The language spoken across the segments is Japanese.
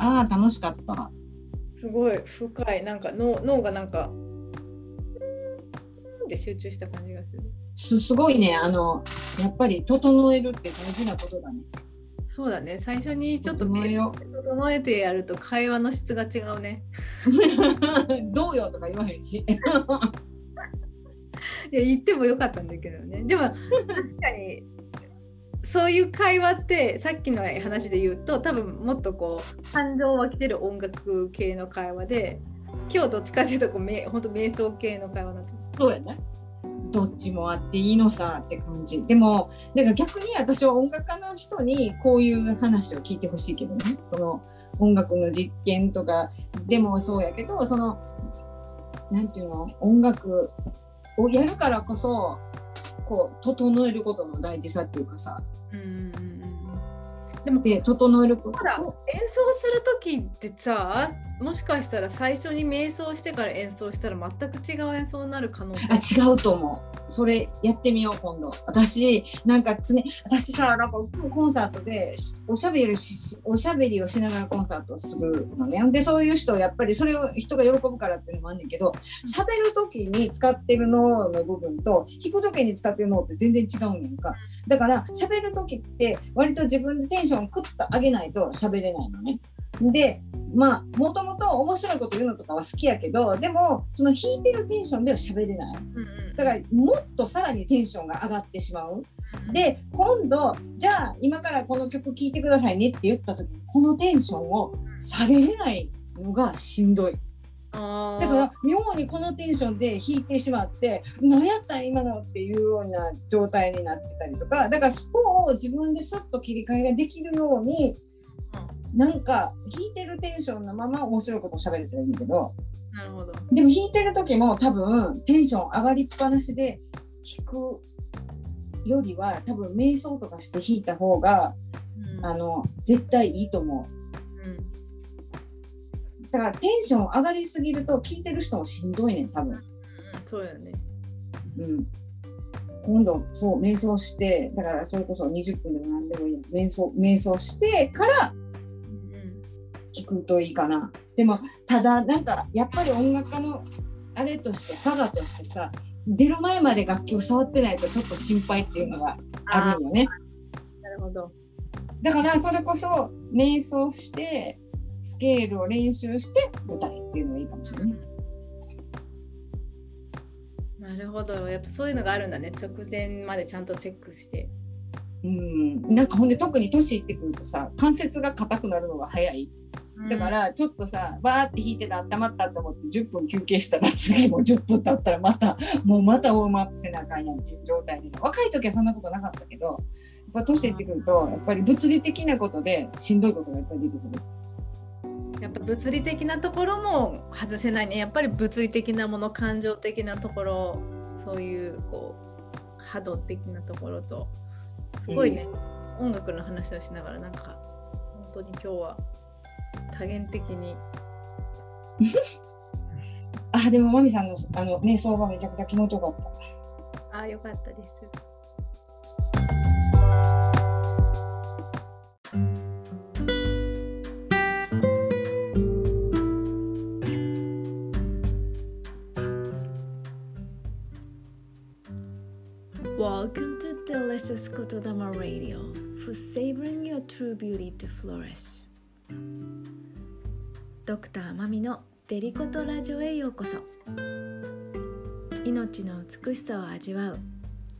ああ楽しかった。すごい深い。なんか脳脳がなんかで集中した感じがする？すすごいね。あのやっぱり整えるって大事なことだね。そうだね。最初にちょっと整えよ整えてやると会話の質が違うね。どうよとか言わへんし。いや言ってもよかったんだけどね。でも確かにそういう会話ってさっきの話で言うと多分もっとこう感情湧き出る音楽系の会話で今日どっちかっていうとこうめ本当瞑想系の会話なんだそうやね。どっちもあっていいのさって感じ。でもだから逆に私は音楽家の人にこういう話を聞いてほしいけどね。その音楽の実験とかでもそうやけどそのなんていうの？音楽をやるからこそこう整えることの大事さっていうかさ。うんうんうんでもで整えること？ただ演奏する時ってさもしかしたら最初に瞑想してから演奏したら全く違う演奏になる可能性。あ違うと思う。それやってみよう今度。私なんか常私さなんかコンサートでおしゃべりしおしゃべりをしながらコンサートをするのね。でそういう人やっぱりそれを人が喜ぶからっていうのもあんねんけどしゃべる時に使ってる脳の部分と弾く時に使ってる脳って全然違うねんか。だからしゃべる時って割と自分でテンションをクッと上げないと喋れないのね。でまあもともと面白いこと言うのとかは好きやけどでもその弾いてるテンションでは喋れないうんうんだからもっとさらにテンションが上がってしまう。で今度じゃあ今からこの曲聴いてくださいねって言った時にこのテンションを下げれないのがしんどい。だから妙にこのテンションで弾いてしまって何やったん今のっていうような状態になってたりとかだからそこを自分でスッと切り替えができるようになんか弾いてるテンションのまま面白いことを喋れたらいいんだけどなるほどでも弾いてる時も多分テンション上がりっぱなしで弾くよりは多分瞑想とかして弾いた方がうんあの絶対いいと思う。うんだからテンション上がりすぎると聞いてる人もしんどいねん多分。うんそうだよねうん。今度そう瞑想してだからそれこそ20分でも何でもいいよ瞑想瞑想してからうん聞くといいかな。でもただなんかやっぱり音楽家のあれとして差がとしてさ出る前まで楽器を触ってないとちょっと心配っていうのがあるよね。なるほどだからそれこそ瞑想してスケールを練習して舞台っていうのがいいかもしれない。なるほどやっぱそういうのがあるんだね直前までちゃんとチェックしてうん、なんかほんで特に年いってくるとさ関節が硬くなるのが早い。だからちょっとさバーって弾いてて温まったと思って10分休憩したら次も10分経ったらまたもうまたウォームアップせなあかんやんっていう状態で若い時はそんなことなかったけどやっぱ年いってくるとやっぱり物理的なことでしんどいことがいっぱい出てくる。やっぱ物理的なところも外せないね。やっぱり物理的なもの感情的なところそういうこう波動的なところとすごいね、音楽の話をしながらなんか本当に今日は多元的に あでもマミさんのあの瞑想がめちゃくちゃ気持ちよかった。ああよかったです。Welcome to Delicious Kotodama Radio. For savoring your true beauty to flourish. ドクターマミのデリコトラジオへようこそ。命の美しさを味わう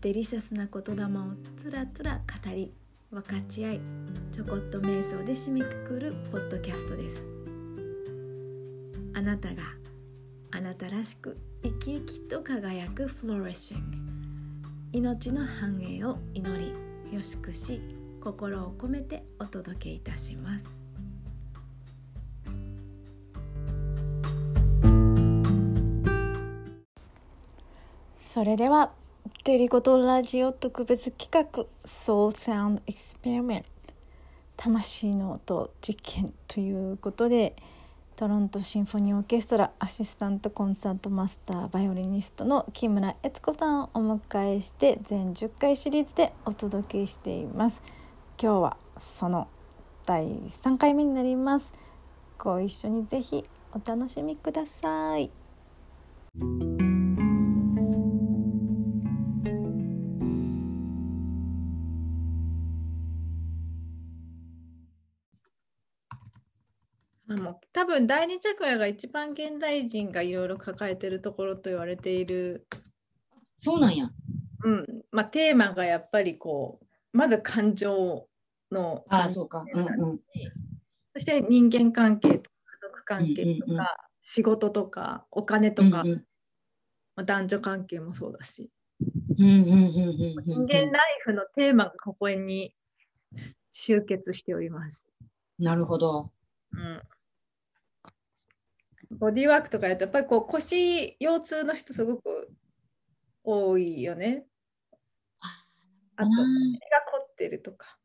デリシャスな言霊をつらつら語り分かち合いちょこっと瞑想で締めくくるポッドキャストです。あなたがあなたらしく生き生きと輝くフロレッシング命の繁栄を祈りよしくし心を込めてお届けいたします。それではデリコトラジオ特別企画 Soul Sound Experiment 魂の音実験ということでトロントシンフォニーオーケストラアシスタントコンサートマスターバイオリニストの木村悦子さんをお迎えして全10回シリーズでお届けしています今日はその第3回目になりますご一緒にぜひお楽しみください。あの多分第二チャクラが一番現代人がいろいろ抱えてるところと言われている、そうなんや。うんまあ、テーマがやっぱりこうまず感情のああ、そうか。うんうん。そして人間関係とか家族関係とか、うんうんうん仕事とかお金とか、うんうんまあ男女関係もそうだしうんうんうんうん人間ライフのテーマがここに集結しております。なるほど。うんボディーワークとかやるとやっぱりこう腰腰痛の人すごく多いよね。あと腰が凝ってるとか、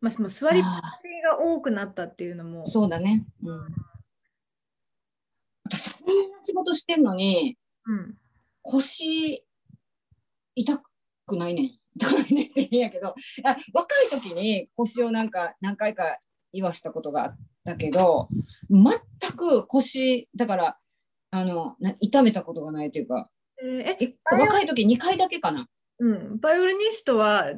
まあ、もう座りっぱなしが多くなったっていうのもそうだね。うん。私、こんな仕事してんのに、うん腰痛くないねん。痛くないねって言うんやけど、若い時に腰をなんか何回か言わしたことがあったけど、全く腰、だから、あの、な痛めたことがないというか、えーええ若い時2回だけかな。うん、バイオリニストは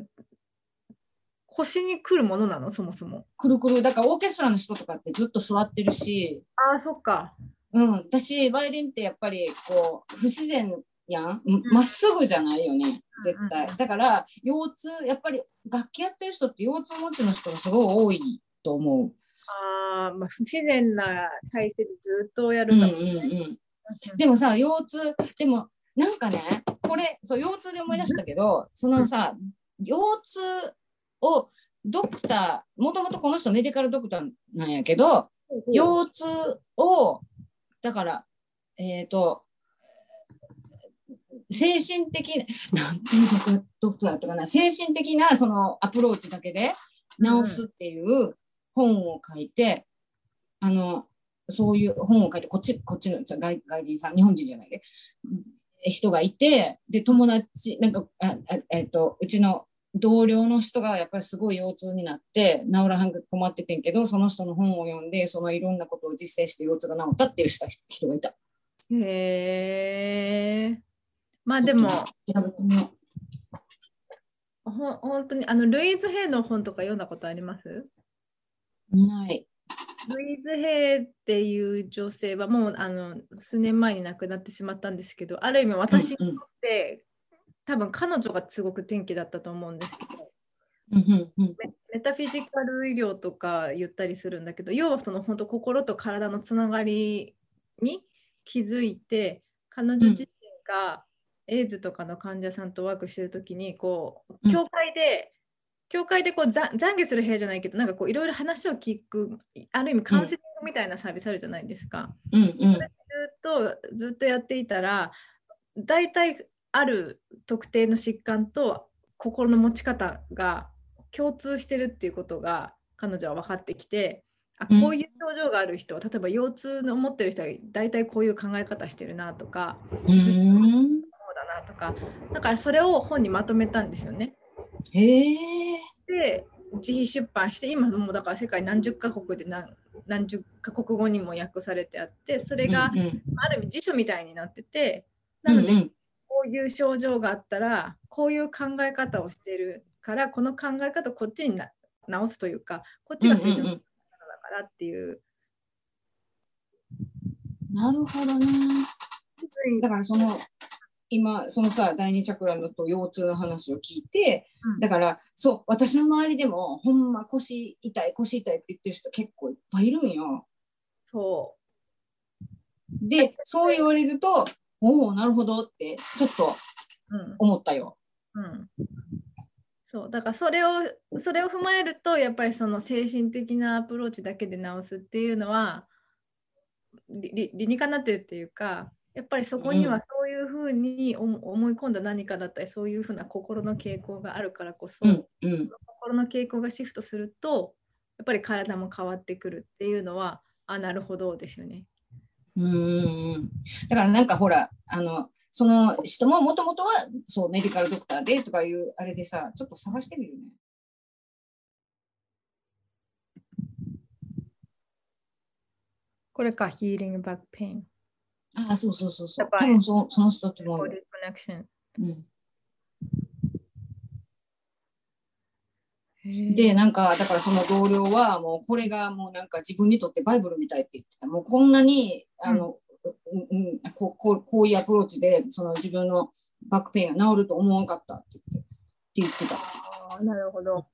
腰に来るものなの？そもそも。くるくる、だからオーケストラの人とかってずっと座ってるし、ああそっか。うん、私、バイオリンってやっぱりこう不自然やん、うんまっすぐじゃないよね、絶対うん。だから、腰痛、やっぱり楽器やってる人って腰痛持ちの人がすごい多いと思う。あー、まあ不自然な体勢でずっとやうんうんるんだもん。ね。うん、でもさ、腰痛、でもなんかね、これ、そう腰痛で思い出したけど、そのさ、腰痛をドクター、もともとこの人メディカルドクターなんやけど、腰痛をだからえっ、と精神的ななんていうドクターだったかな精神的なそのアプローチだけで治すっていう本を書いて、あのそういう本を書いてこっちこっちの外外人さん日本人じゃないで人がいてで友達なんかああえっ、とうちの同僚の人がやっぱりすごい腰痛になって治らはんく困っててんけどその人の本を読んでそのいろんなことを実践して腰痛が治ったっていうした人がいた。へえ。まあでも、本当にあのルイーズ・ヘイの本とか読んだことあります？うない。ルイーズ・ヘイっていう女性はもうあの数年前に亡くなってしまったんですけど、ある意味私にとって、多分彼女がすごく転機だったと思うんですけど、うんうんうん。メ metaphysical 医療とか言ったりするんだけど、要はその本当心と体のつながりに気づいて、彼女自身がエイズとかの患者さんとワークしてる時にこううん。教会で、教会でこうざ懺悔する部屋じゃないけどなんかこういろいろ話を聞くある意味カウンセリングみたいなサービスあるじゃないですか。うんうんずっとずっとやっていたら大体ある特定の疾患と心の持ち方が共通してるっていうことが彼女は分かってきてあうんこういう症状がある人は、例えば腰痛の持ってる人は大体こういう考え方してるなとかうーんそうだなとかだからそれを本にまとめたんですよね。へえ。で自費出版して今もうだから世界何十カ国で何何十カ国語にも訳されてあってそれがある意味辞書みたいになっててなので、こういう症状があったらこういう考え方をしてるからこの考え方をこっちにな直すというかこっちが成長するだからっていう。なるほどね。だからその今そのさ第二チャクラのと腰痛の話を聞いて、うんだからそう私の周りでもほんま腰痛い腰痛いって言ってる人結構いっぱいいるんよ。そでそう言われるとおおなるほどってちょっとう、うん思ったよ。うん、そうだからそれをそれを踏まえるとやっぱりその精神的なアプローチだけで治すっていうのは理理理にかなってるっていうかやっぱりそこにうんはそういうふうに思思い込んだ何かだったりそういうふうな心の傾向があるからこそ、うんうん心の傾向がシフトするとやっぱり体も変わってくるっていうのはあなるほどですよね。うーんだからなんかほらあのその人ももともとはそうメディカルドクターでとかいうあれでさちょっと探してみるね。これか、ヒーリングバックペイン。あ、そうそうそうそう。多分そその人って思うんで、なんか、だからその同僚は、もうこれがもうなんか自分にとってバイブルみたいって言ってた。もうこんなに、あの、うんうん、こうこうこういうアプローチで、その自分の back pain が治ると思わんかったって言ってって言ってた。あーなるほど。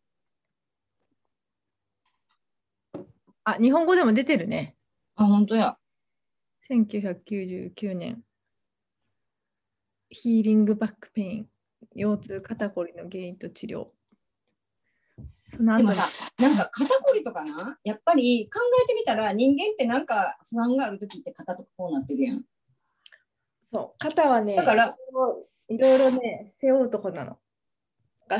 あ、日本語でも出てるね。あ、本当や。1999年。 Healing Back Pain。腰痛、肩こりの原因と治療。その後にでもさ、なんか肩こりとかな、やっぱり考えてみたら人間ってなんか不安がある時って肩とかこうなってるやん。そう、肩はね、だからいろいろね、背負うとこなの。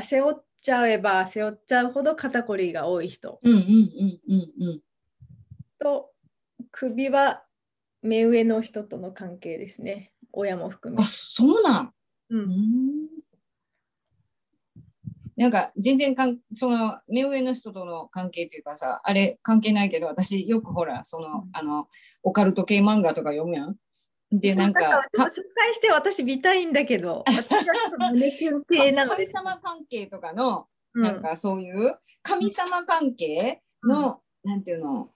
背負っちゃえば背負っちゃうほど肩こりが多い人うんうんうんうんうん。と、首は目上の人との関係ですね。親も含めあ、。そうなん。う、うんんなんか全然かんその目上の人との関係っていうかさあれ関係ないけど私よくほらその,、うんあのオカルト系漫画とか読むやん。でなんか紹介して私見たいんだけど、私はちょっと胸キュン系なので神。様関係とかのうんなんかそういう神様関係の、なんていうの？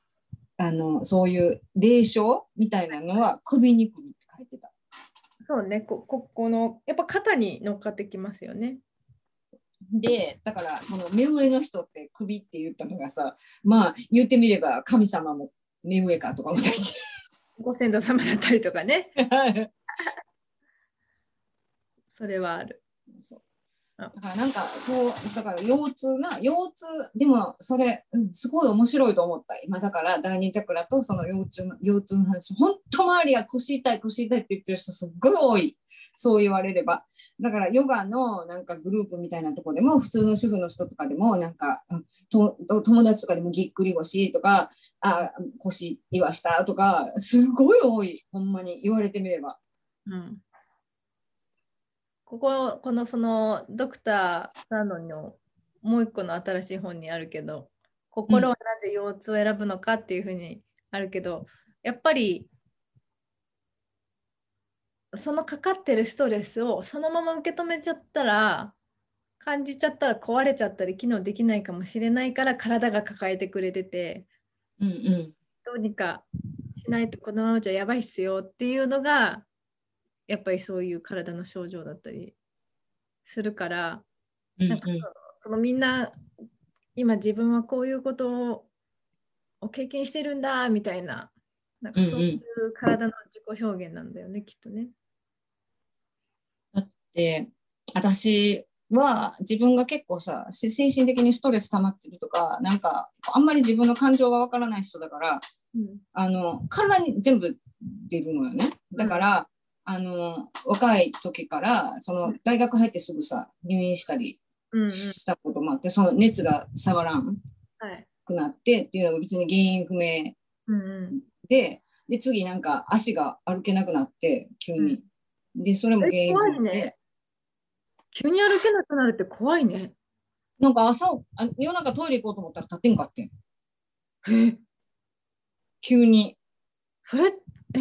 あのそういう霊障みたいなのは首にくるって書いてた。そうね、こここのやっぱ肩に乗っかってきますよね。でだからその目上の人って首って言ったのがさまあ言ってみれば神様も目上かとか思ったりして。ご先祖様だったりとかね、それはある。そうあだからなんかそうだから腰痛な腰痛でもそれ、うん、すごい面白いと思った。今だから第二チャクラとその腰痛の腰痛の話本当周りは腰痛い腰痛いって言ってる人すっごい多い。そう言われれば。だからヨガのなんかグループみたいなとこでも普通の主婦の人とかでもなんか、と友達とかでもぎっくり腰とかあ腰言わしたとかすごい多い。ほんまに言われてみれば。うん、こここのそのドクターなののもう一個の新しい本にあるけど心はなぜ腰痛を選ぶのかっていうふうにあるけど、やっぱりそのかかってるストレスをそのまま受け止めちゃったら感じちゃったら壊れちゃったり機能できないかもしれないから体が抱えてくれててうんうん。どうにかしないとこのままじゃやばいっすよっていうのがやっぱりそういう体の症状だったりするから、うんなんかそのみんな今自分はこういうことをを経験してるんだみたいななんかうんうんそういう体の自己表現なんだよね、きっとね。で私は自分が結構さ精神的にストレス溜まってるとかなんかあんまり自分の感情がわからない人だからうん。あの体に全部出るのよね。だから、あの若い時からその大学入ってすぐさ入院したりしたこともあって、その熱が下がらんはい。くなってっていうのが別に原因不明うんうん。でで次なんか足が歩けなくなって急に、でそれも原え因不明。で。怖いね。急に歩けなくなるって怖いね。なんか朝あ夜中トイレ行こうと思ったら立ってんかってん。え？急に。それえ？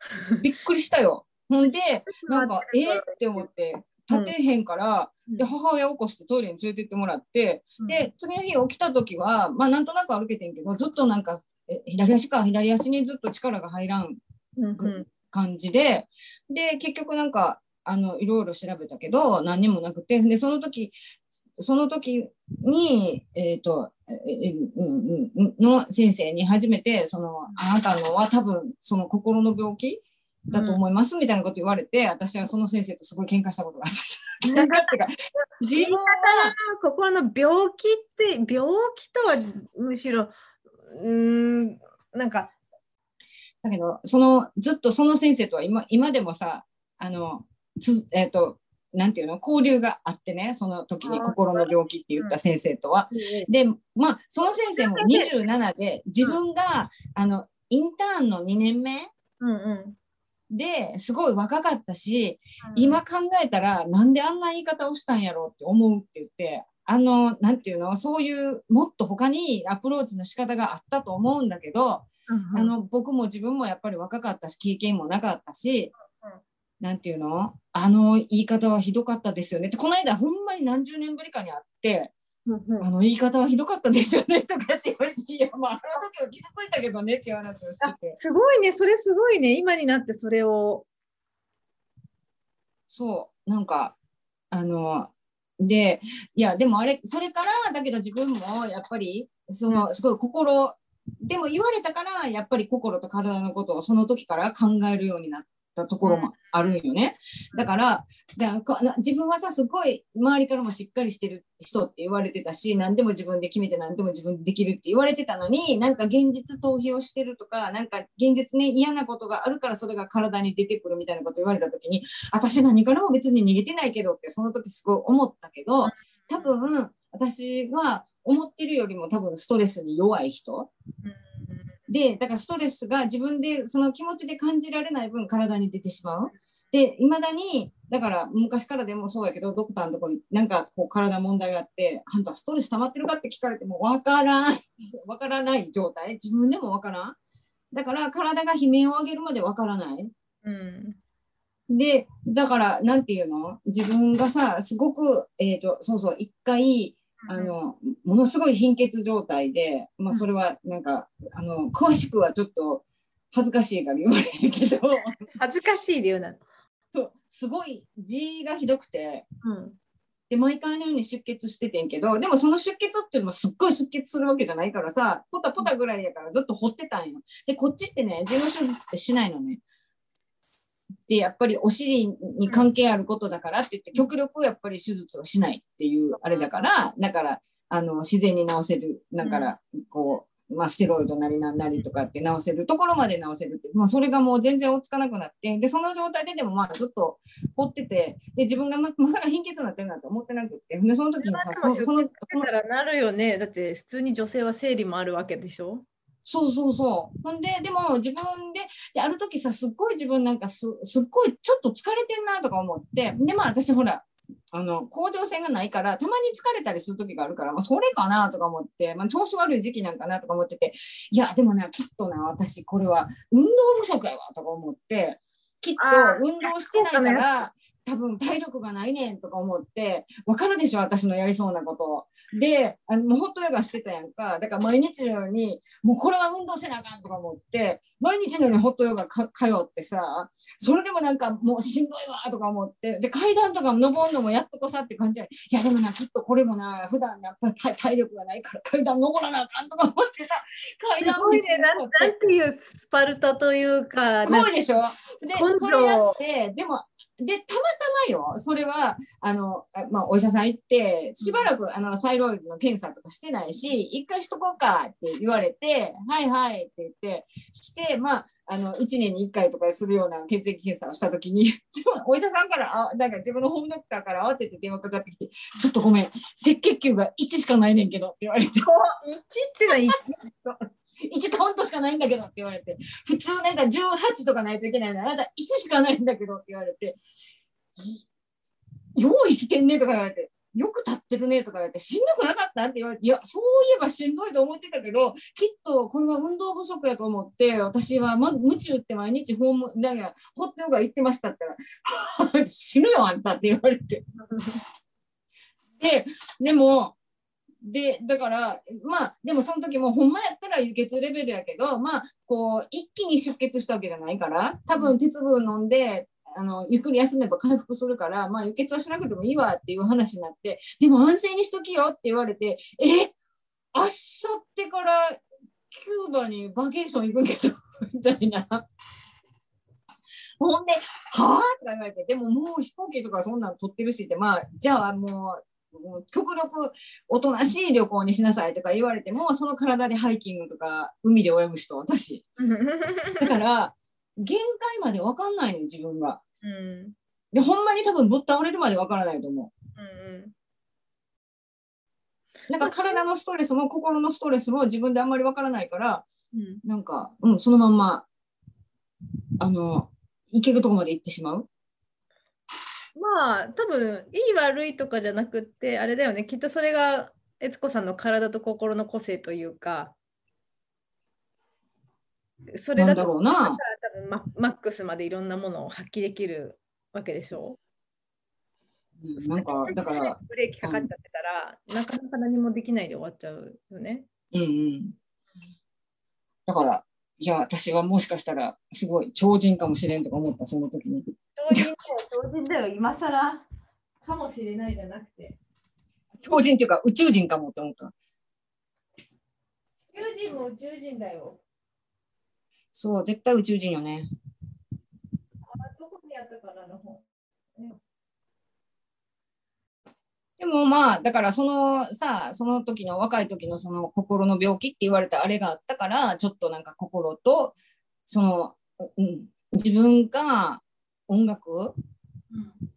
びっくりしたよ。ほんで なんかええー、って思って立てへんから、で母親起こしてトイレに連れてってもらって、で次の日起きた時はまあなんとなく歩けてんけどずっとなんかえ左足か左足にずっと力が入らんうんうん。感じでで結局なんかあのいろいろ調べたけど何にもなくてでその時その時に、えーとの先生に初めてそのあなたのは多分その心の病気だと思いますみたいなこと言われて、私はその先生とすごい喧嘩したことがあった。喧嘩ってか 自分は心の病気って病気とはむしろうーんなんかだけどそのずっとその先生とは今今でもさあのつえっ、となんていうの？交流があってねその時に心の病気って言った先生とは。でまあその先生も27で自分が、あのインターンの2年目うんうん。ですごい若かったし、今考えたらなんであんな言い方をしたんやろうって思うって言ってあのなんていうの？そういうもっと他にアプローチの仕方があったと思うんだけどあの僕も自分もやっぱり若かったし経験もなかったし、なんていうの？あの言い方はひどかったですよね。ってこの間ほんまに何十年ぶりかに会って、あの言い方はひどかったですよね。とかって言われていやまあ。あの時は傷ついたけどねっていう話をしてて。すごいね、それすごいね、今になってそれを。そう。なんかあのでいやでもあれそれからだけど自分もやっぱりそのすごい心でも言われたからやっぱり心と体のことをその時から考えるようになったところもあるんよね。だからだから自分はさすごい周りからもしっかりしてる人って言われてたし何でも自分で決めて何でも自分でできるって言われてたのになんか現実逃避をしてるとかなんか現実ね嫌なことがあるからそれが体に出てくるみたいなこと言われた時に私何からも別に逃げてないけどってその時すごい思ったけど多分私は思ってるよりも多分ストレスに弱い人でだからストレスが自分でその気持ちで感じられない分体に出てしまう。でいまだにだから昔からでもそうやけどドクターのところになんかこう体問題があってあんたストレス溜まってるかって聞かれてもわからん。わからない状態。自分でもわからん。だから体が悲鳴を上げるまでわからない。うん。で、だから、なんていうの？自分がさ、すごく、えっ、と、そうそう、一回、あの、ものすごい貧血状態で、まあ、それは、なんか、あの、詳しくはちょっと恥ずかしいから言われるけど、恥ずかしい理由なの。そうすごい字がひどくて、うん。で、毎回のように出血しててんけど、でもその出血っていうのもすっごい出血するわけじゃないからさ、ポタポタぐらいやからずっと掘ってたんよ。で、こっちってね、痔の手術ってしないのね。で、やっぱりお尻に関係あることだからって言って、極力やっぱり手術をしないっていうあれだから、だから、あの、自然に治せる、だから、こう、まあ、ステロイドなりなんなりとかって治せるところまで治せるって、まあ、それがもう全然追いつかなくなって、で、その状態ででもまあずっと放ってて、で、自分がままさか貧血になってるなんて思ってなくって、で、その時にさ、その、その、なるよね。だって普通に女性は生理もあるわけでしょそうそうそう。ほんで、でも自分で、で、ある時さ、すっごい自分なんかす、すっごいちょっと疲れてんなとか思って、で、まあ私ほら、あの、甲状腺がないから、たまに疲れたりする時があるから、まあそれかなとか思って、まあ調子悪い時期なんかなとか思ってて、いや、でもね、きっとな、私これは運動不足やわとか思って、きっと運動してないから、多分体力がないねんとか思って、わかるでしょ、私のやりそうなこと。で、あのもうホットヨガしてたやんか。だから毎日のように、もうこれは運動せなあかんとか思って、毎日のようにホットヨガか通ってさ、それでもなんかもうしんどいわとか思って、で、階段とか登るのもやっとこさって感じや。いや、でもな、きっとこれもな、普段やっぱり体体力がないから階段登らなあかんとか思ってさ、階段すごいねなん。ていうスパルタというか、すごいでしょで、それやって、でも、で、たまたまよ、それは、あの、あまあ、お医者さん行って、しばらく、あの、サイロイドの検査とかしてないし、一回しとこうかって言われて、はいはいって言って、して、まあ、あの、1年に1回とかするような血液検査をしたときに、お医者さんから、あなんか自分のホームドクターから慌てて電話かかってきて、ちょっとごめん、赤血球が1しかないねんけどって言われて、1ってのは1 1カウントしかないんだけどって言われて、普通なんか18とかないといけないの、あなた1しかないんだけどって言われて、よう生きてんねとか言われて、よく立ってるねとか言われて、しんどくなかったって言われて、いや、そういえばしんどいと思ってたけど、きっとこれは運動不足やと思って、私は、ま、夢中って毎日ホーム、なんか、ホットヨガ行ってましたって言ったら、死ぬよあんたって言われて。で、でも、で、だから、まあ、でもその時もほんまやったら輸血レベルやけど、まあ、こう、一気に出血したわけじゃないから、多分鉄分飲んで、あの、ゆっくり休めば回復するから、まあ、輸血はしなくてもいいわっていう話になって、でも安静にしときよって言われて、え明日ってからキューバにバケーション行くけど、みたいな。ほんで、はあとか言われて、でももう飛行機とかそんなん取ってるしって、まあ、じゃあ、もう極力おとなしい旅行にしなさいとか言われても、その体でハイキングとか海で泳ぐ人、私。だから、限界まで分かんないの、自分が。うんで、ほんまに多分ぶっ倒れるまで分からないと思うんう。だから体のストレスも心のストレスも自分であんまり分からないから、うんなんか、うん、そのまんま、あの、行けるとこまで行ってしまう。まあ多分いい悪いとかじゃなくってあれだよねきっとそれが悦子さんの体と心の個性というかそれだとだろうな。多分ママックスまでいろんなものを発揮できるわけでしょ？うんなんか、だから、ブレーキかかっちゃってたら、なかなか何もできないで終わっちゃうよね。うんうん。だから、いや、私はもしかしたら、すごい超人かもしれんとか思った、その時に。超人だよ、超人だよ、今更かもしれないじゃなくて。超人っていうか、宇宙人かもって思った。地球人も宇宙人だよ。そう、絶対宇宙人よね。あどこにあったかなの本。でもまあ、だからそのさ、その時の若い時のその心の病気って言われたあれがあったから、ちょっとなんか心と、その、うん、自分が音楽うん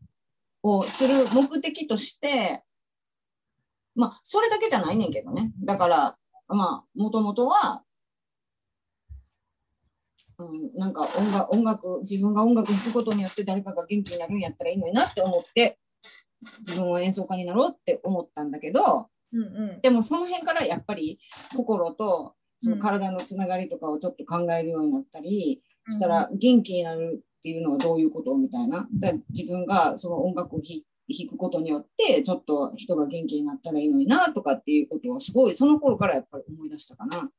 をする目的として、まあ、それだけじゃないねんけどね。だから、まあ、もともとは、うん、なんか音楽、音楽、自分が音楽弾くことによって誰かが元気になるんやったらいいのになって思って、自分は演奏家になろうって思ったんだけど、うんうんでもその辺からやっぱり心とその体のつながりとかをちょっと考えるようになったりしたら元気になるっていうのはどういうことみたいな。だ自分がその音楽を弾弾くことによってちょっと人が元気になったらいいのになとかっていうことをすごいその頃からやっぱり思い出したかな。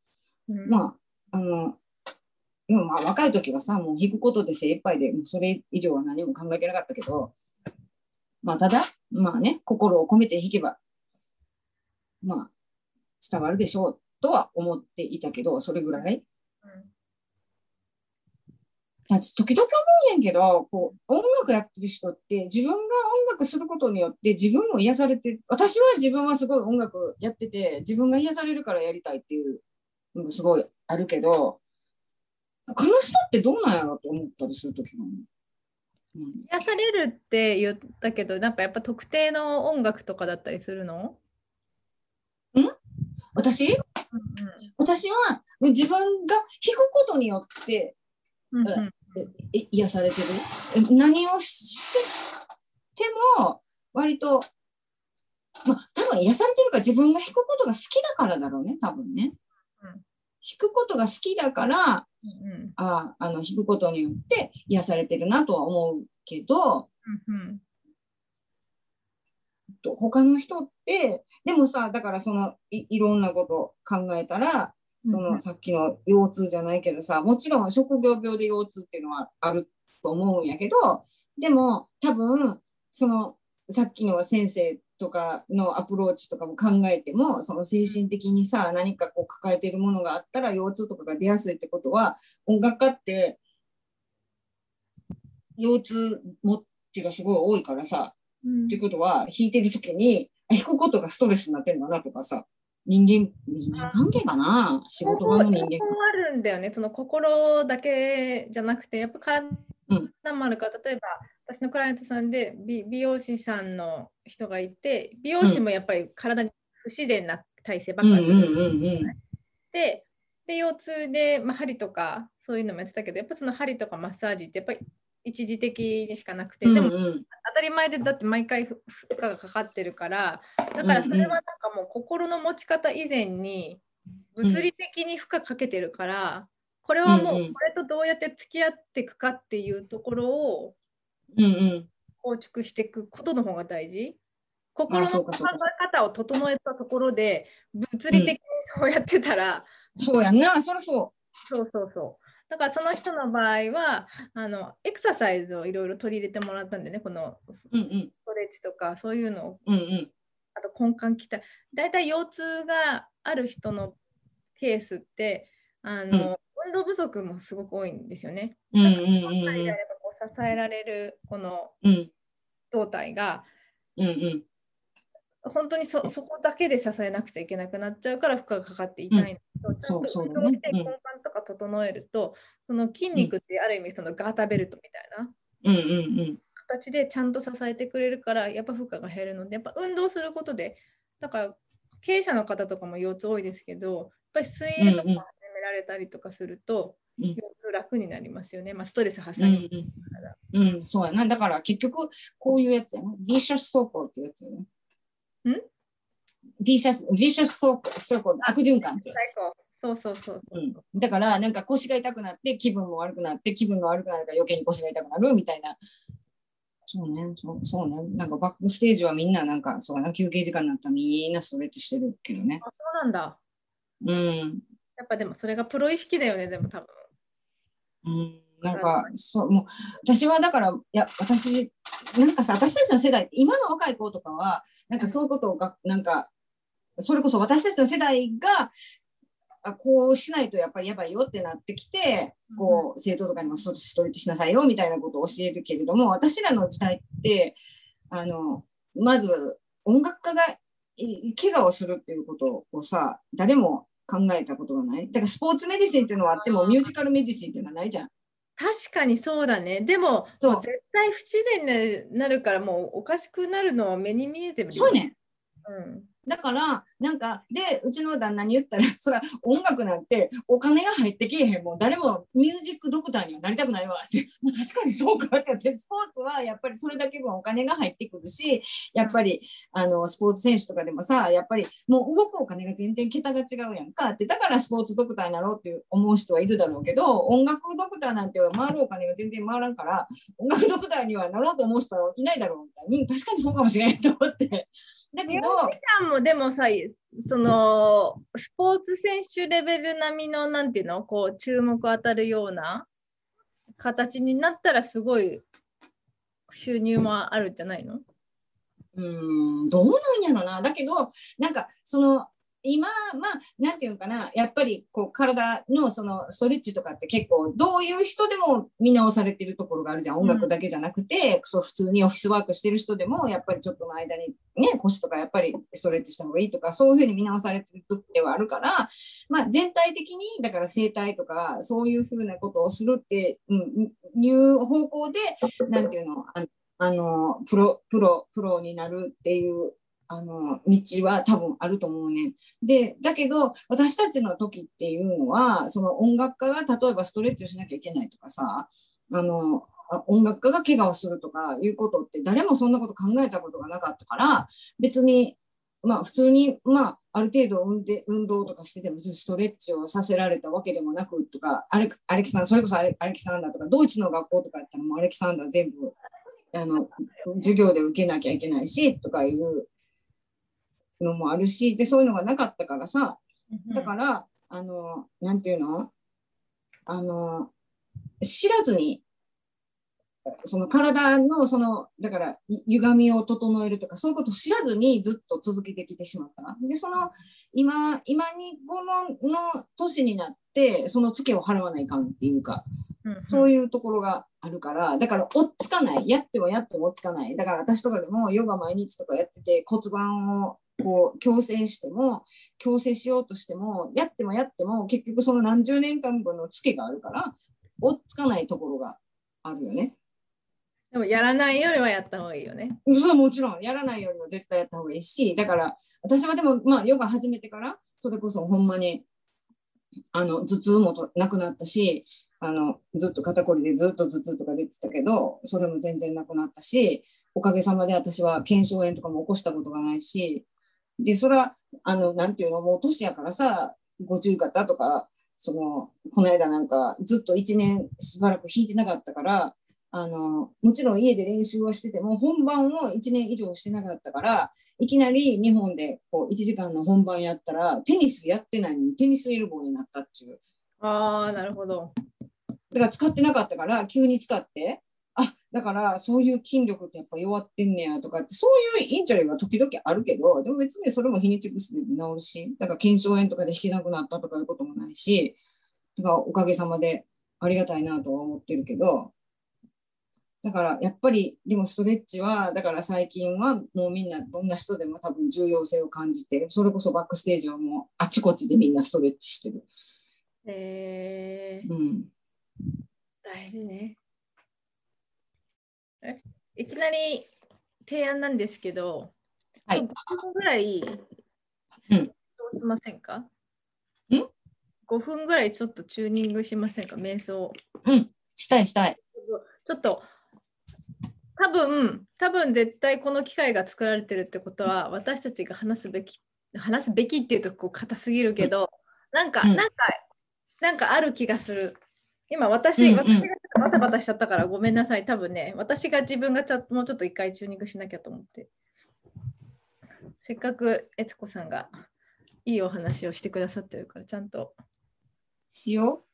うんまああのでもまあ若い時はさもう弾くことで精一杯でもうそれ以上は何も考えてなかったけどまあただまあね心を込めて弾けばまあ伝わるでしょうとは思っていたけどそれぐらい。だって時々思うねんけどこう音楽やってる人って自分が音楽することによって自分も癒されてる。私は自分はすごい音楽やってて自分が癒されるからやりたいっていうのがすごいあるけど他の人ってどうなんやろうと思ったりする時がある、うん癒されるって言ったけど、なんかやっぱ特定の音楽とかだったりするの？私？私は自分が弾くことによってうんうんえ癒されてる？え何をしてても割とまあ多分癒されてるから自分が弾くことが好きだからだろうね多分ね、うん。弾くことが好きだからうんああの弾くことによって癒されてるなとは思うけどうんうん。と他の人ってでもさだからそのいいろんなこと考えたらそうん。のさっきの腰痛じゃないけどさもちろん職業病で腰痛っていうのはあると思うんやけどでも多分そのさっきの先生とかのアプローチとかも考えてもその精神的にさ何かこう抱えているものがあったら腰痛とかが出やすいってことは音楽家って腰痛持ちがすごい多いからさうん。っていうことは、弾いてるときに、あ弾くことがストレスになってるんだなとかさ、人間、人間関係かな？仕事場の人間あるんだよね。その心だけじゃなくて、やっぱ体うん。もあるから、例えば私のクライアントさんで美美容師さんの人がいて、美容師もやっぱり体に不自然な体勢ばっかり。で。で腰痛で、まあ、針とかそういうのもやってたけどやっぱその針とかマッサージってやっぱり一時的にしかなくて、でも当たり前でだって毎回負荷がかかってるからだからそれはなんかもう心の持ち方以前に物理的に負荷かけてるから、これはもうこれとどうやって付き合っていくかっていうところをうんうん。構築していくことの方が大事。心の考え方を整えたところで物理的にそうやってたら、そうやんな、そりゃそそうそうそう。だからその人の場合はあのエクササイズをいろいろ取り入れてもらったんでねこのストレッチとかそういうのをうんうん。あと根幹きた大体腰痛がある人のケースってあの、運動不足もすごく多いんですよね。うんうん本来であればこう支えられるこのうんうん。胴体がうんうん。本当にそそこだけで支えなくちゃいけなくなっちゃうから負荷がかかって痛いんだけど、ちゃんと運動して根幹とか整えると、その筋肉ってある意味そのガータベルトみたいなうんうんうん。形でちゃんと支えてくれるからやっぱ負荷が減るのでやっぱ運動することでだから経営者の方とかも腰痛多いですけどやっぱり水泳とか始うんうんめられたりとかすると、うん腰痛楽になりますよね、まあ、ストレス発うん散になるから。うん。うん、そうやな。だから結局、こういうやつやな。ビーシャス走行ってやつやね。ん？ビーシャス、ビーシャス走行、走行悪循環ってや最つ。そうそうそう。うん、だからなんか腰が痛くなって気分も悪くなって気分が悪くなるから余計に腰が痛くなるみたいな。そうね、そうそうね。なんかバックステージはみんななんかそうやな休憩時間になったらみんなストレッチしてるけどね。あそうなんだ。うん。やっぱでもそれがプロ意識だよね、でも多分。うん、なんかそうもう私はだからいや私なんかさ私たちの世代今の若い子とかはなんかそういうことがなんかそれこそ私たちの世代があこうしないとやっぱりやばいよってなってきてこう生徒とかにもストレッチしなさいよみたいなことを教えるけれども私らの時代ってあのまず音楽家がい怪我をするっていうことをさ誰も考えたことがないだからスポーツメディシンっていうのはあってもミュージカルメディシンっていうのはないじゃん。確かにそうだね。でも、そう絶対不自然になるから、もうおかしくなるのは目に見えてるよそうねんうん。だから、なんか、で、うちの旦那に言ったら、そら、音楽なんてお金が入ってけえへんもん、誰もミュージックドクターにはなりたくないわって、まあ、確かにそうかって。って、スポーツはやっぱりそれだけ分お金が入ってくるし、やっぱり、あの、スポーツ選手とかでもさ、やっぱりもう動くお金が全然桁が違うやんか。って、だからスポーツドクターになろうって思う人はいるだろうけど、音楽ドクターなんて回るお金が全然回らんから、音楽ドクターにはなろうと思う人はいないだろうみたいな、うん、確かにそうかもしれないと思って。だけど、ミュージシャンもでもさ、そのスポーツ選手レベル並みのなんていうのこう注目当たるような形になったらすごい収入もあるんじゃないの？うーんどうなんやろな。だけど、なんか、その、今、まあ、なんていうのかな、やっぱり、こう、体の、その、ストレッチとかって結構、どういう人でも見直されてるところがあるじゃん。音楽だけじゃなくて、そう、普通にオフィスワークしてる人でも、やっぱりちょっとの間に、ね、腰とかやっぱりストレッチした方がいいとか、そういうふうに見直されてる時ではあるから、まあ、全体的に、だから整体とか、そういうふうなことをするって、うん、いう方向で、なんていうの、あのあのプロプロプロになるっていうあの道は多分あると思うね。でだけど私たちの時っていうのはその音楽家が例えばストレッチをしなきゃいけないとかさあの音楽家が怪我をするとかいうことって誰もそんなこと考えたことがなかったから別にまあ普通にまあある程度運で運動とかしてても別にストレッチをさせられたわけでもなくとかアレクアレキサンそれこそアレキサンダーとかドイツの学校とかやったらもうアレキサンダー全部あの授業で受けなきゃいけないしとかいうのもあるしでそういうのがなかったからさだから、あのなんていうの？あの知らずにその体のそのだからい歪みを整えるとかそういうことを知らずにずっと続けてきてしまった。でその今今にこのの年になってそのツケを払わないかんっていうかそういういうところがあるから、だから追っつかない、やってもやっても追っつかない。だから私とかでもヨガ毎日とかやってて骨盤をこう矯正しても、矯正しようとしても、やってもやっても結局その何十年間分のツケがあるから、追っつかないところがあるよね。でもやらないよりはやった方がいいよね。そうもちろんやらないよりも絶対やった方がいいし、だから私はでもまあヨガ始めてから、それこそほんまにあの頭痛もとなくなったし、あのずっと肩こりでずっと頭痛とか出てたけど、それも全然なくなったし、おかげさまで私は腱鞘炎とかも起こしたことがないし、で、それは、あの、なんていうの、もう年やからさ、五十肩とか、その、この間なんかずっと1年しばらく弾いてなかったから、あの、もちろん家で練習はしてても、本番を1年以上してなかったから、いきなり日本でこう1時間の本番やったら、テニスやってないのにテニスエルボーになったっていう。ああ、なるほど。だから使ってなかったから、急に使って、あだからそういう筋力ってやっぱ弱ってんねやとかって、そういうインチャリは時々あるけど、でも別にそれも日にち薬で治るし、だから腱鞘炎とかで引けなくなったとかいうこともないし、だからおかげさまでありがたいなとは思ってるけど、だからやっぱりでもストレッチはだから最近はもうみんなどんな人でも多分重要性を感じてそれこそバックステージはもうあちこちでみんなストレッチしてる。えー、うん、大事ね。え いきなり提案なんですけど、はい5分ぐらい、うんどうしませんか？ん ?5 分ぐらいちょっとチューニングしませんか？瞑想。うん、したいしたい。ちょっと多分多分絶対この機会が作られてるってことは私たちが話すべき話すべきっていうとこう硬すぎるけど、なんか、うんなんか、なんかある気がする。今私、うんうん私がバタバタしちゃったからごめんなさい。多分ね、私が自分がちゃもうちょっと一回チューニングしなきゃと思って。せっかく悦子さんがいいお話をしてくださってるから、ちゃんと。しよ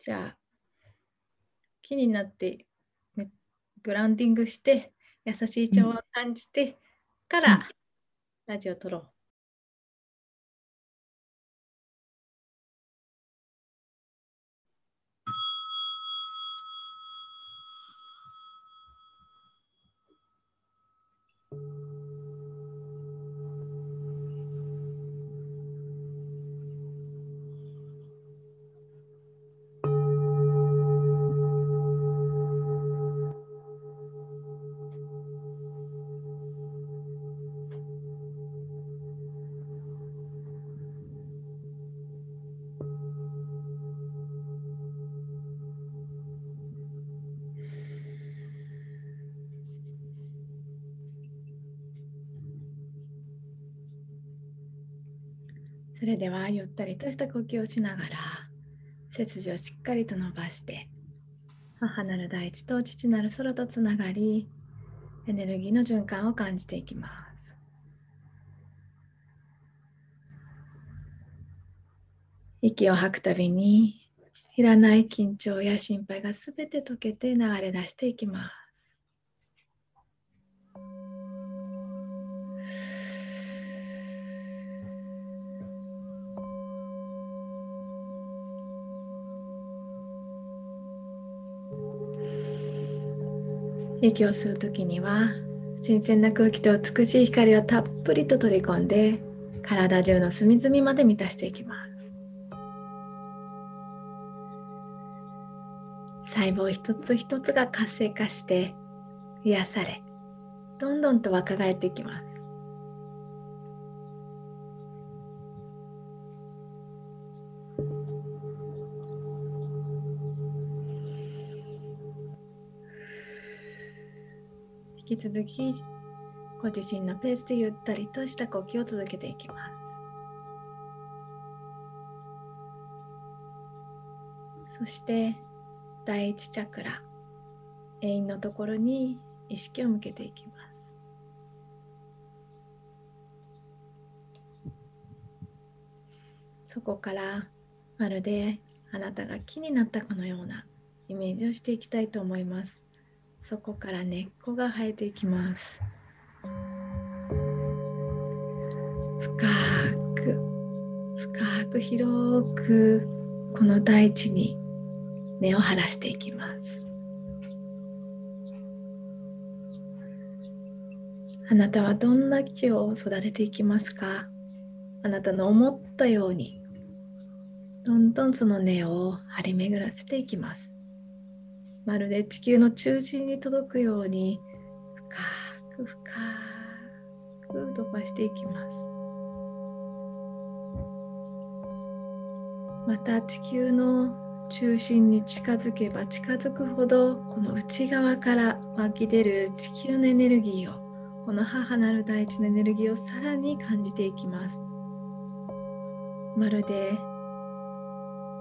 じゃあ、気になってめグラウンディングして、優しい調和を感じてから、うんラジオ撮ろう。それではゆったりとした呼吸をしながら背筋をしっかりと伸ばして母なる大地と父なる空とつながりエネルギーの循環を感じていきます。息を吐くたびにいらない緊張や心配がすべて溶けて流れ出していきます。息を吸う時には新鮮な空気と美しい光をたっぷりと取り込んで体中の隅々まで満たしていきます。細胞一つ一つが活性化して癒されどんどんと若返っていきます。続きご自身のペースでゆったりとした呼吸を続けていきます。そして第一チャクラ永遠のところに意識を向けていきます。そこからまるであなたが木になったかのようなイメージをしていきたいと思います。そこから根っこが生えていきます。深く深く広くこの大地に根を張らしていきます。あなたはどんな木を育てていきますか？あなたの思ったようにどんどんその根を張り巡らせていきます。まるで地球の中心に届くように深く深く伸ばしていきます。また地球の中心に近づけば近づくほどこの内側から湧き出る地球のエネルギーをこの母なる大地のエネルギーをさらに感じていきます。まるで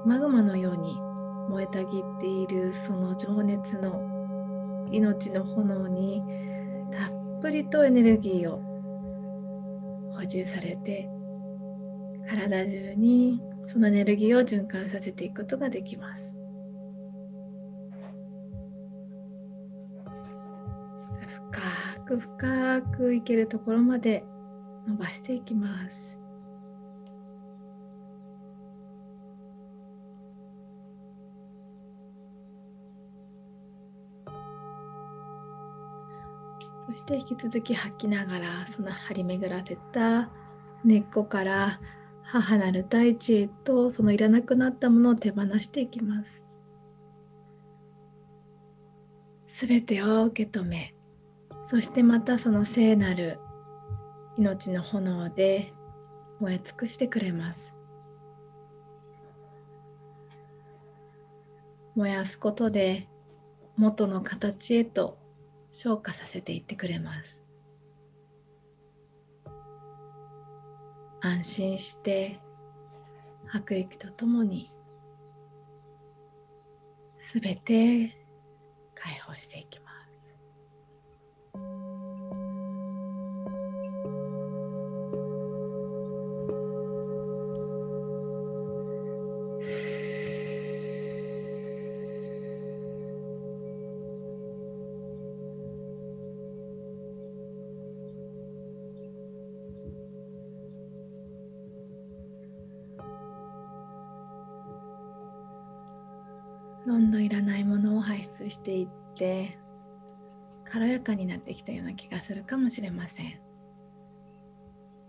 マグマのように燃えたぎっているその情熱の命の炎にたっぷりとエネルギーを補充されて体中にそのエネルギーを循環させていくことができます。深く深くいけるところまで伸ばしていきます。そして引き続き吐きながらその張り巡らせた根っこから母なる大地へとそのいらなくなったものを手放していきます。すべてを受け止めそしてまたその聖なる命の炎で燃え尽くしてくれます。燃やすことで元の形へと消化させていってくれます安心して吐く息とともにすべて解放していきます。していって軽やかになってきたような気がするかもしれません。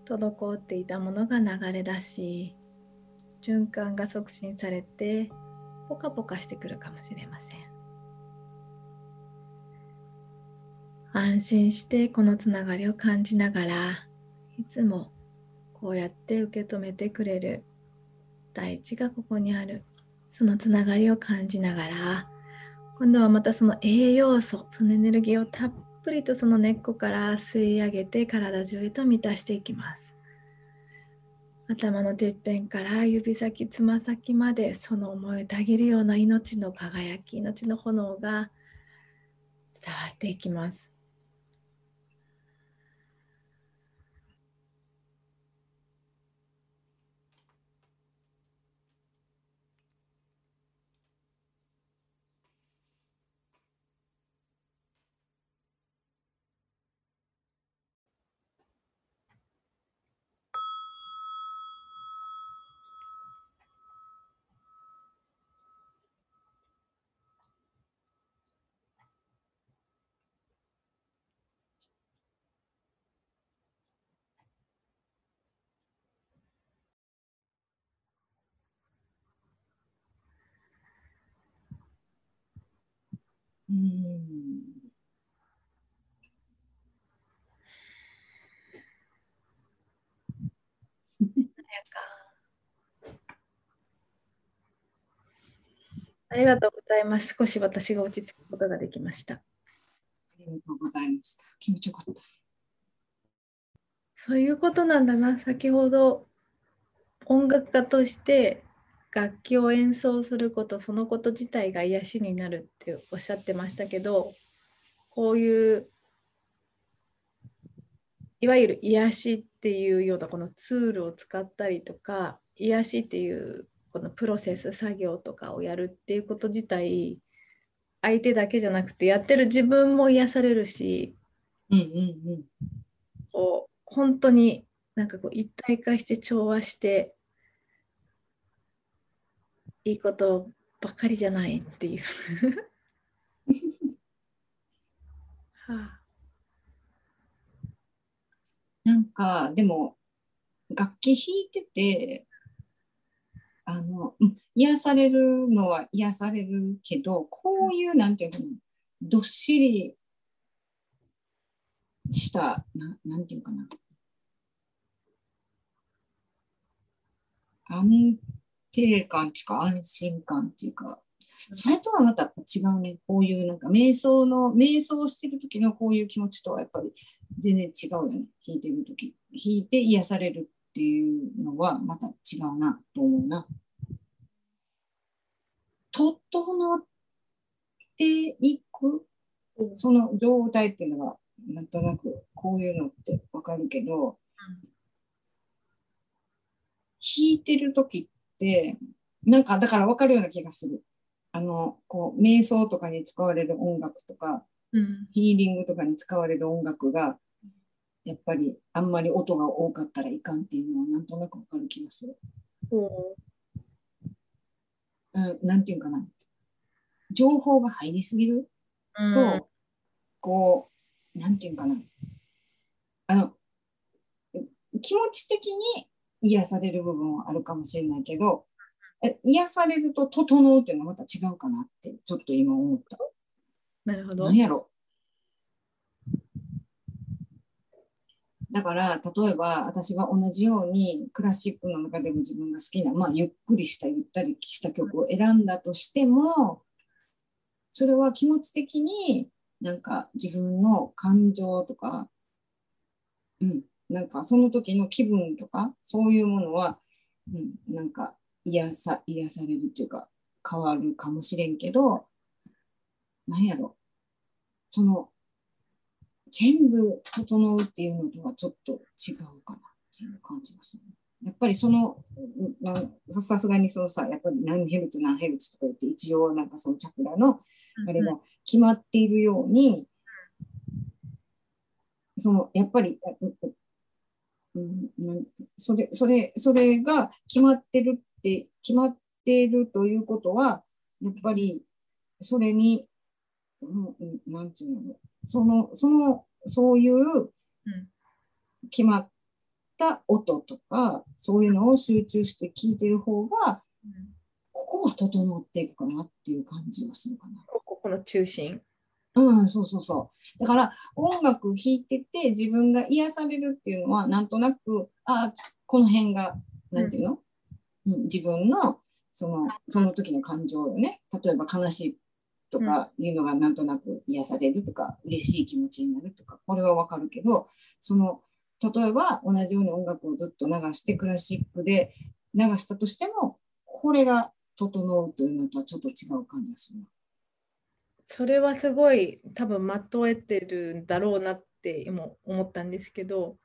滞っていたものが流れ出し循環が促進されてポカポカしてくるかもしれません。安心してこのつながりを感じながらいつもこうやって受け止めてくれる大地がここにある。そのつながりを感じながら今度はまたその栄養素そのエネルギーをたっぷりとその根っこから吸い上げて体中へと満たしていきます。頭のてっぺんから指先つま先までその思いをたぎるような命の輝き命の炎が伝わっていきます。うんありがとうございます。少し私が落ち着くことができました。ありがとうございました。気持ちよかった。そういうことなんだな。先ほど音楽家として楽器を演奏することそのこと自体が癒しになるっておっしゃってましたけどこういういわゆる癒しっていうようなこのツールを使ったりとか癒しっていうこのプロセス作業とかをやるっていうこと自体相手だけじゃなくてやってる自分も癒されるしうんうんうん。こう本当になんかこう一体化して調和していいことばかりじゃないっていう。はあ、なんか、でも、楽器弾いてて、あの、うん癒されるのは癒されるけど、こういう、なんていうのどっしりした、ななんていうかな、安定感っていうか、安心感っていうか、それとはまた違うね。こういうなんか瞑想の、瞑想してる時のこういう気持ちとはやっぱり全然違うよね。弾いてる時。弾いて癒されるっていうのはまた違うなと思うな。整っていく、その状態っていうのがなんとなくこういうのってわかるけど、弾いてる時って、なんかだからわかるような気がする。あの、こう、瞑想とかに使われる音楽とか、うんヒーリングとかに使われる音楽が、やっぱりあんまり音が多かったらいかんっていうのはなんとなくわかる気がする。こうん、なんていうかな。情報が入りすぎる？うと、こう、なんていうかな。あの、気持ち的に癒される部分はあるかもしれないけど、え癒されると整うっていうのはまた違うかなって、ちょっと今思った。なるほど何。やろだから例えば私が同じようにクラシックの中でも自分が好きな、まあ、ゆっくりしたゆったりした曲を選んだとしてもそれは気持ち的になんか自分の感情とか、うん、なんかその時の気分とかそういうものは、うん、なんか癒さ癒されるっていうか変わるかもしれんけど何やろその全部整うっていうのとはちょっと違うかなっていう感じがする。やっぱりその、さすがにそのさ、やっぱり何ヘルツ何ヘルツとか言って、一応なんかそのチャクラのあれが決まっているように、そのやっぱり、うん、それそれそれが決まってるって決まっているということはやっぱりそれに、うん、なんていうのそのそのそういう決まった音とかそういうのを集中して聞いてる方が、ここは整っていくかなっていう感じがするかな。ここの中心うん、そうそうそう。だから音楽弾いてて自分が癒されるっていうのはなんとなくあこの辺がなんていうの、うん、自分のそのその時の感情よね例えば悲しいとかいうのがなんとなく癒されるとか、嬉しい気持ちになるとかこれはわかるけどその例えば同じように音楽をずっと流してクラシックで流したとしてもこれが整うというのとはちょっと違う感じがする。それはすごい多分まとえてるんだろうなって今思ったんですけど、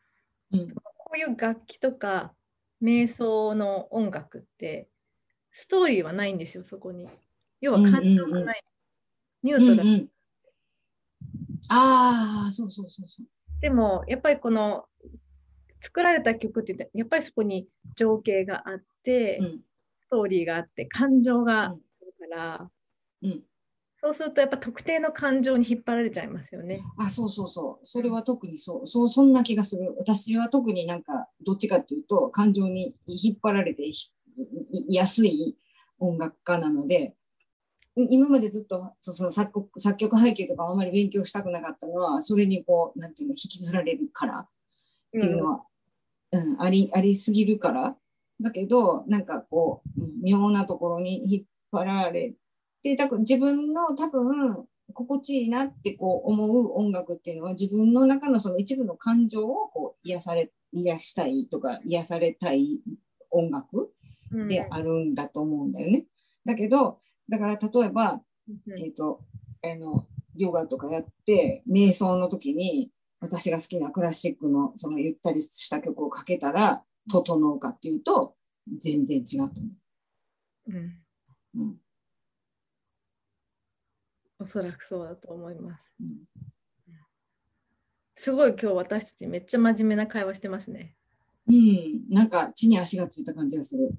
うん、こういう楽器とか瞑想の音楽ってストーリーはないんですよそこに。要は感情がない。ニュートラル。うんうん、ああそうそうそうそう。でもやっぱりこの作られた曲ってやっぱりそこに情景があって、うん、ストーリーがあって感情があるから、うん、そうするとやっぱ特定の感情に引っ張られちゃいますよね。あそうそうそう。それは特にそう。そうそんな気がする。私は特になんかどっちかっていうと感情に引っ張られて安い音楽家なので今までずっとその作曲作曲背景とかあまり勉強したくなかったのはそれにこうなんていうの引きずられるから。っていうのは、うん、うん、ありありすぎるから。だけどなんかこう妙なところに引っ張られてで、だから自分の多分、心地いいなってこう思う音楽っていうのは自分の中のその一部の感情をこう癒され癒したいとか癒されたい音楽であるんだと思うんだよね。うん、だけどだから例えば、うん、えっ、ー、とあのヨガとかやって瞑想の時に私が好きなクラシックのそのゆったりした曲をかけたら整うかっていうと全然違うと思う。うん、うんおそらくそうだと思います。うん、すごい今日私たちめっちゃ真面目な会話してますね。うん、なんか地に足がついた感じがする。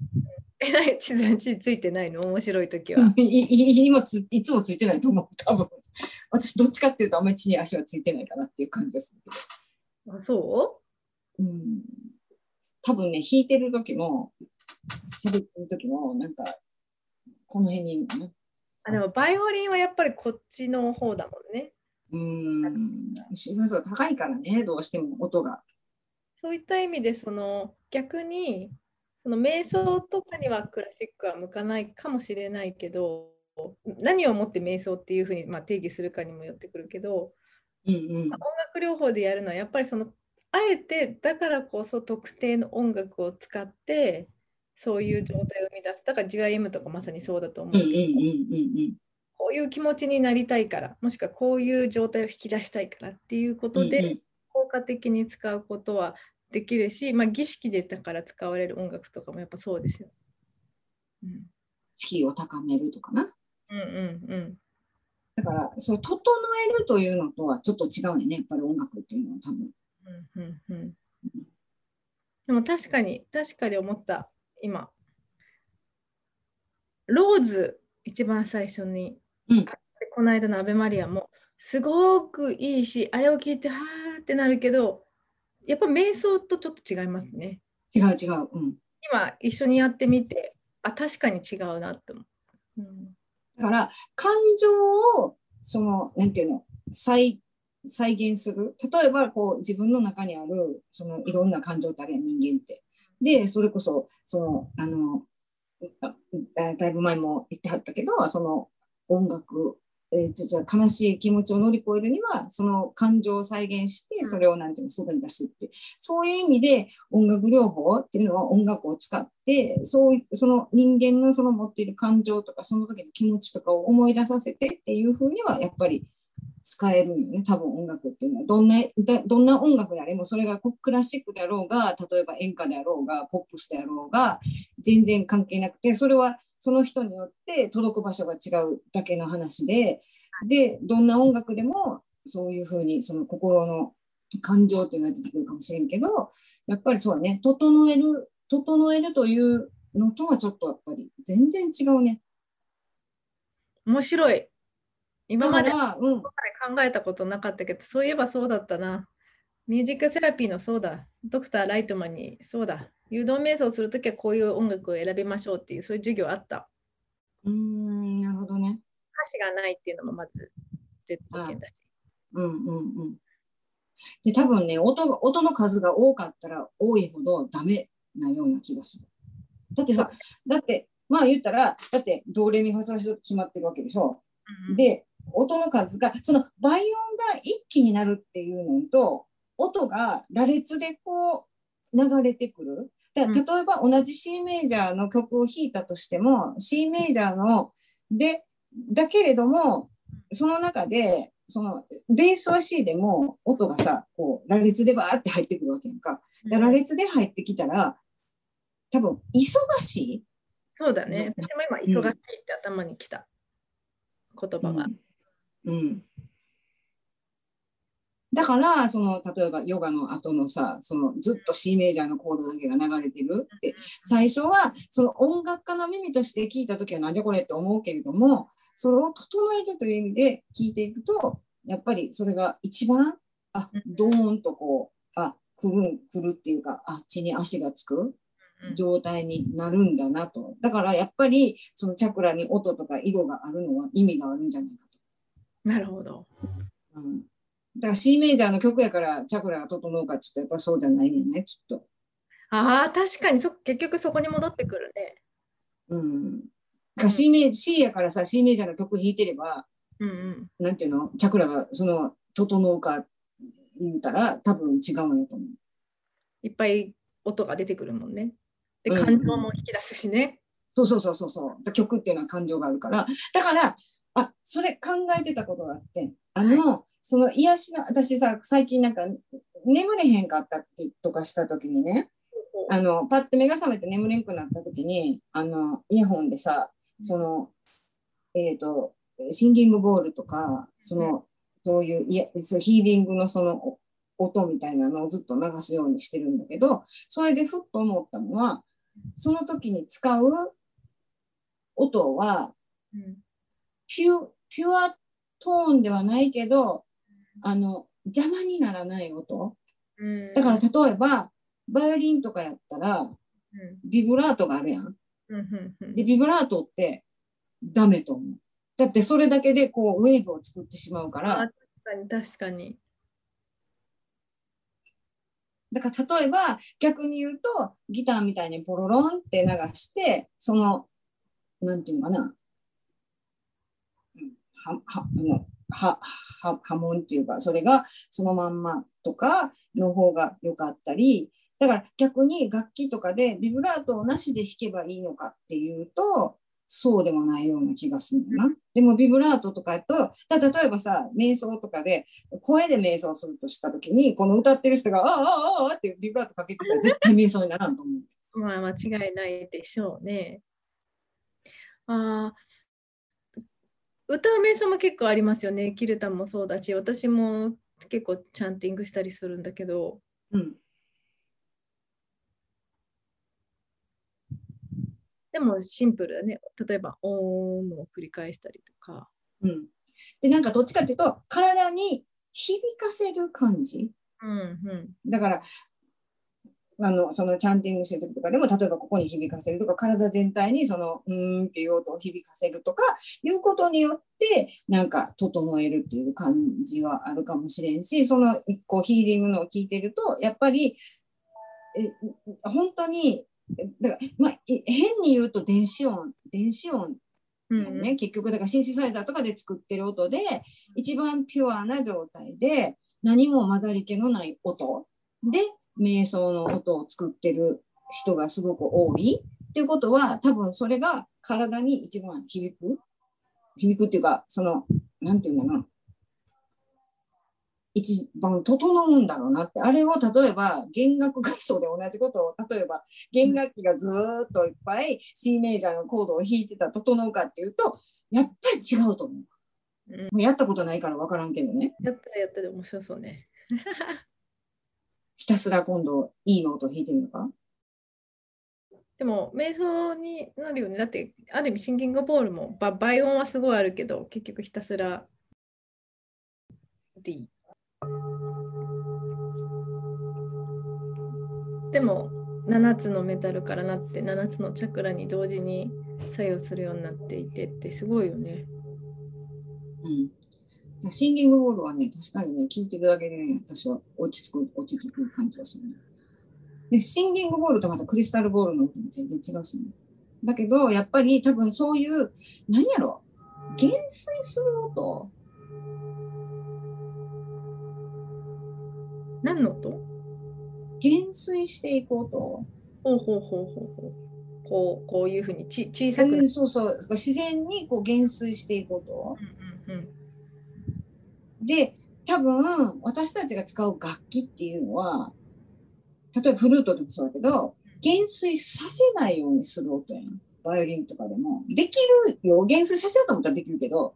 え、な地に足ついてないの？面白い時は。今ついつもついてないと思う、多分。私どっちかっていうとあんまり地に足はついてないかなっていう感じがするけど。あ、そう？うん。多分ね、弾いてる時も、喋ってる時も、なんか、この辺に、ね、あでもバイオリンはやっぱりこっちの方だもんね。うん、高いからね、どうしても音が。そういった意味でその逆にその瞑想とかにはクラシックは向かないかもしれないけど何をもって瞑想っていうふうに、まあ、定義するかにもよってくるけど、うんうん、音楽療法でやるのはやっぱりそのあえてだからこそ特定の音楽を使ってそういう状態を生み出す。だから GIM とかまさにそうだと思うけど、こういう気持ちになりたいからもしくはこういう状態を引き出したいからっていうことで、効果的に使うことはできるし、まあ、儀式でだから使われる音楽とかもやっぱそうですよ。うん、士気を高めるとかな。うんうんうん、だからそう整えるというのとはちょっと違うよねやっぱり音楽っていうのは多分。うんうんうん、でも確かに確かに思った今ローズ一番最初に、うん、この間の「アベマリア」もすごくいいしあれを聞いてはーってなるけどやっぱ瞑想とちょっと違いますね。違う違う。うん、今一緒にやってみてあ確かに違うなと思う。うん、だから感情をそのなんていうの再再現する例えばこう自分の中にあるそのいろんな感情ってあるや人間って。で、それこそ、その、あの、だいぶ前も言ってはったけど、その音楽えー、ちょっと悲しい気持ちを乗り越えるにはその感情を再現してそれを何ていうの外に出すってそういう意味で音楽療法っていうのは音楽を使ってそうその人間のその持っている感情とかその時の気持ちとかを思い出させてっていうふうにはやっぱり使えるよね多分音楽っていうのはどんなどんな音楽であれもそれがクラシックであろうが例えば演歌であろうがポップスであろうが全然関係なくてそれはその人によって届く場所が違うだけの話で、で、どんな音楽でもそういうふうにその心の感情っていうのが出てくるかもしれんけど、やっぱりそうね、整える、整えるというのとはちょっとやっぱり全然違うね。面白い。今まで考えたことなかったけど、そういえばそうだったな。ミュージックセラピーのそうだ。ドクター・ライトマンにそうだ。誘導瞑想するときはこういう音楽を選びましょうっていうそういう授業あった。うーん、なるほどね。歌詞がないっていうのもまず絶対だし。うんうんうん。で、多分ね、音が、音の数が多かったら多いほどダメなような気がする。だってさ、だって、まあ言ったら、だって、ドレミファソラシドって決まってるわけでしょ。うんで、音の数が、その倍音が一気になるっていうのと、音が羅列でこう流れてくる。例えば同じ C メジャーの曲を弾いたとしても、C メジャーので、だけれども、その中で、そのベースは C でも音がさ、こう羅列でバーって入ってくるわけやんか。だ羅列で入ってきたら、多分忙しいそうだね。うん私も今、忙しいって頭に来た言葉が。うん。うんだから、その、例えばヨガの後のさ、そのずっと C メジャーのコードだけが流れてるって、最初はその音楽家の耳として聞いたときはなんじゃこれって思うけれども、それを整えるという意味で聞いていくと、やっぱりそれが一番、あ、ドーンとこう、あ、くる、くるっていうか、あ、地に足がつくうん状態になるんだなと。だからやっぱりそのチャクラに音とか色があるのは意味があるんじゃないかと。なるほど。うん、だから C メジャーの曲やからチャクラが整うかちょっとやっぱそうじゃないねんね、きっと。ああ、確かにそ結局そこに戻ってくるね。うん。C メ C やからさ、C メジャーの曲弾いてれば、うんうん。なんていうの、チャクラがその整うか言うたら多分違うんやと思う。いっぱい音が出てくるもんね。で、うん感情も引き出すしね。そうそうそうそうそう。だから曲っていうのは感情があるから。だから、あ、それ考えてたことがあって、あの、その癒しの、私さ、最近なんか眠れへんかったってとかした時にね、あの、パッて目が覚めて眠れんくなった時に、あの、イヤホンでさ、その、えっ、と、シンギングボールとか、その、そういういやそうヒーリングのそのお音みたいなのをずっと流すようにしてるんだけど、それでふっと思ったのは、その時に使う音は、うんピュピュアトーンではないけど、あの、邪魔にならない音。うんだから例えば、バイオリンとかやったら、うんビブラートがあるやん。で、ビブラートってダメと思う。だってそれだけでこうウェーブを作ってしまうかあら、確かに確かに。だから例えば逆に言うと、ギターみたいにポロロンって流して、その、なんていうのかな、うんは、は、あの、は、は、波紋っていうか、それがそのまんまとかの方が良かったり、だから逆に楽器とかでビブラートをなしで弾けばいいのかっていうと、そうでもないような気がするな。でもビブラートとかやと、だ例えばさ、瞑想とかで声で瞑想するとしたときに、この歌ってる人が、ああ、ああ、ああってビブラートかけてたら 絶対瞑想にならんと思う。まあ間違いないでしょうね。ああ、歌う瞑想も結構ありますよね。キルタンもそうだし、私も結構チャンティングしたりするんだけど、うん。でもシンプルだね。例えば、オーンを繰り返したりとか。うん。で、なんかどっちかっていうと、体に響かせる感じ。うんうんだから、あの、そのチャンティングしてる時とかでも、例えばここに響かせるとか、体全体にその、うーんっていう音を響かせるとか、いうことによって、なんか整えるっていう感じはあるかもしれんし、その一個ヒーリングのを聞いてると、やっぱり、え本当に、だから、まあ、い変に言うと電子音、電子音うんね、結局だからシンセサイザーとかで作ってる音で一番ピュアな状態で何も混ざり気のない音で瞑想の音を作ってる人がすごく多いっていうことは多分それが体に一番響く。響くっていうかそのなんていうのかな。一番整うんだろうなって。あれを例えば弦楽合奏で同じことを例えば弦楽器がずーっといっぱい C メジャーのコードを弾いてたら整うかっていうとやっぱり違うと思う。うん。もうやったことないから分からんけどね。やったらやったで面白そうね。ひたすら今度いいノートを弾いてみるか？でも瞑想になるよね。だってある意味シンキングボールもば倍音はすごいあるけど結局ひたすら D。でも7つのメタルからなって7つのチャクラに同時に作用するようになっていてってすごいよね。うん。シンギングボールはね、確かにね、聞いてるだけでね、私は落ち着く、落ち着く感じがするね。で、シンギングボールとまたクリスタルボールの音も全然違うしね。だけど、やっぱり多分そういう、何やろ減衰する音？何の音？減衰していく音？ほうほうほうほうほう。こうこういうふうにち小さくなうん、そうそう。自然にこう減衰していく音うんうんうんで、多分、私たちが使う楽器っていうのは、例えばフルートでもそうだけど、減衰させないようにする音やん。バイオリンとかでも。できるよ。減衰させようと思ったらできるけど。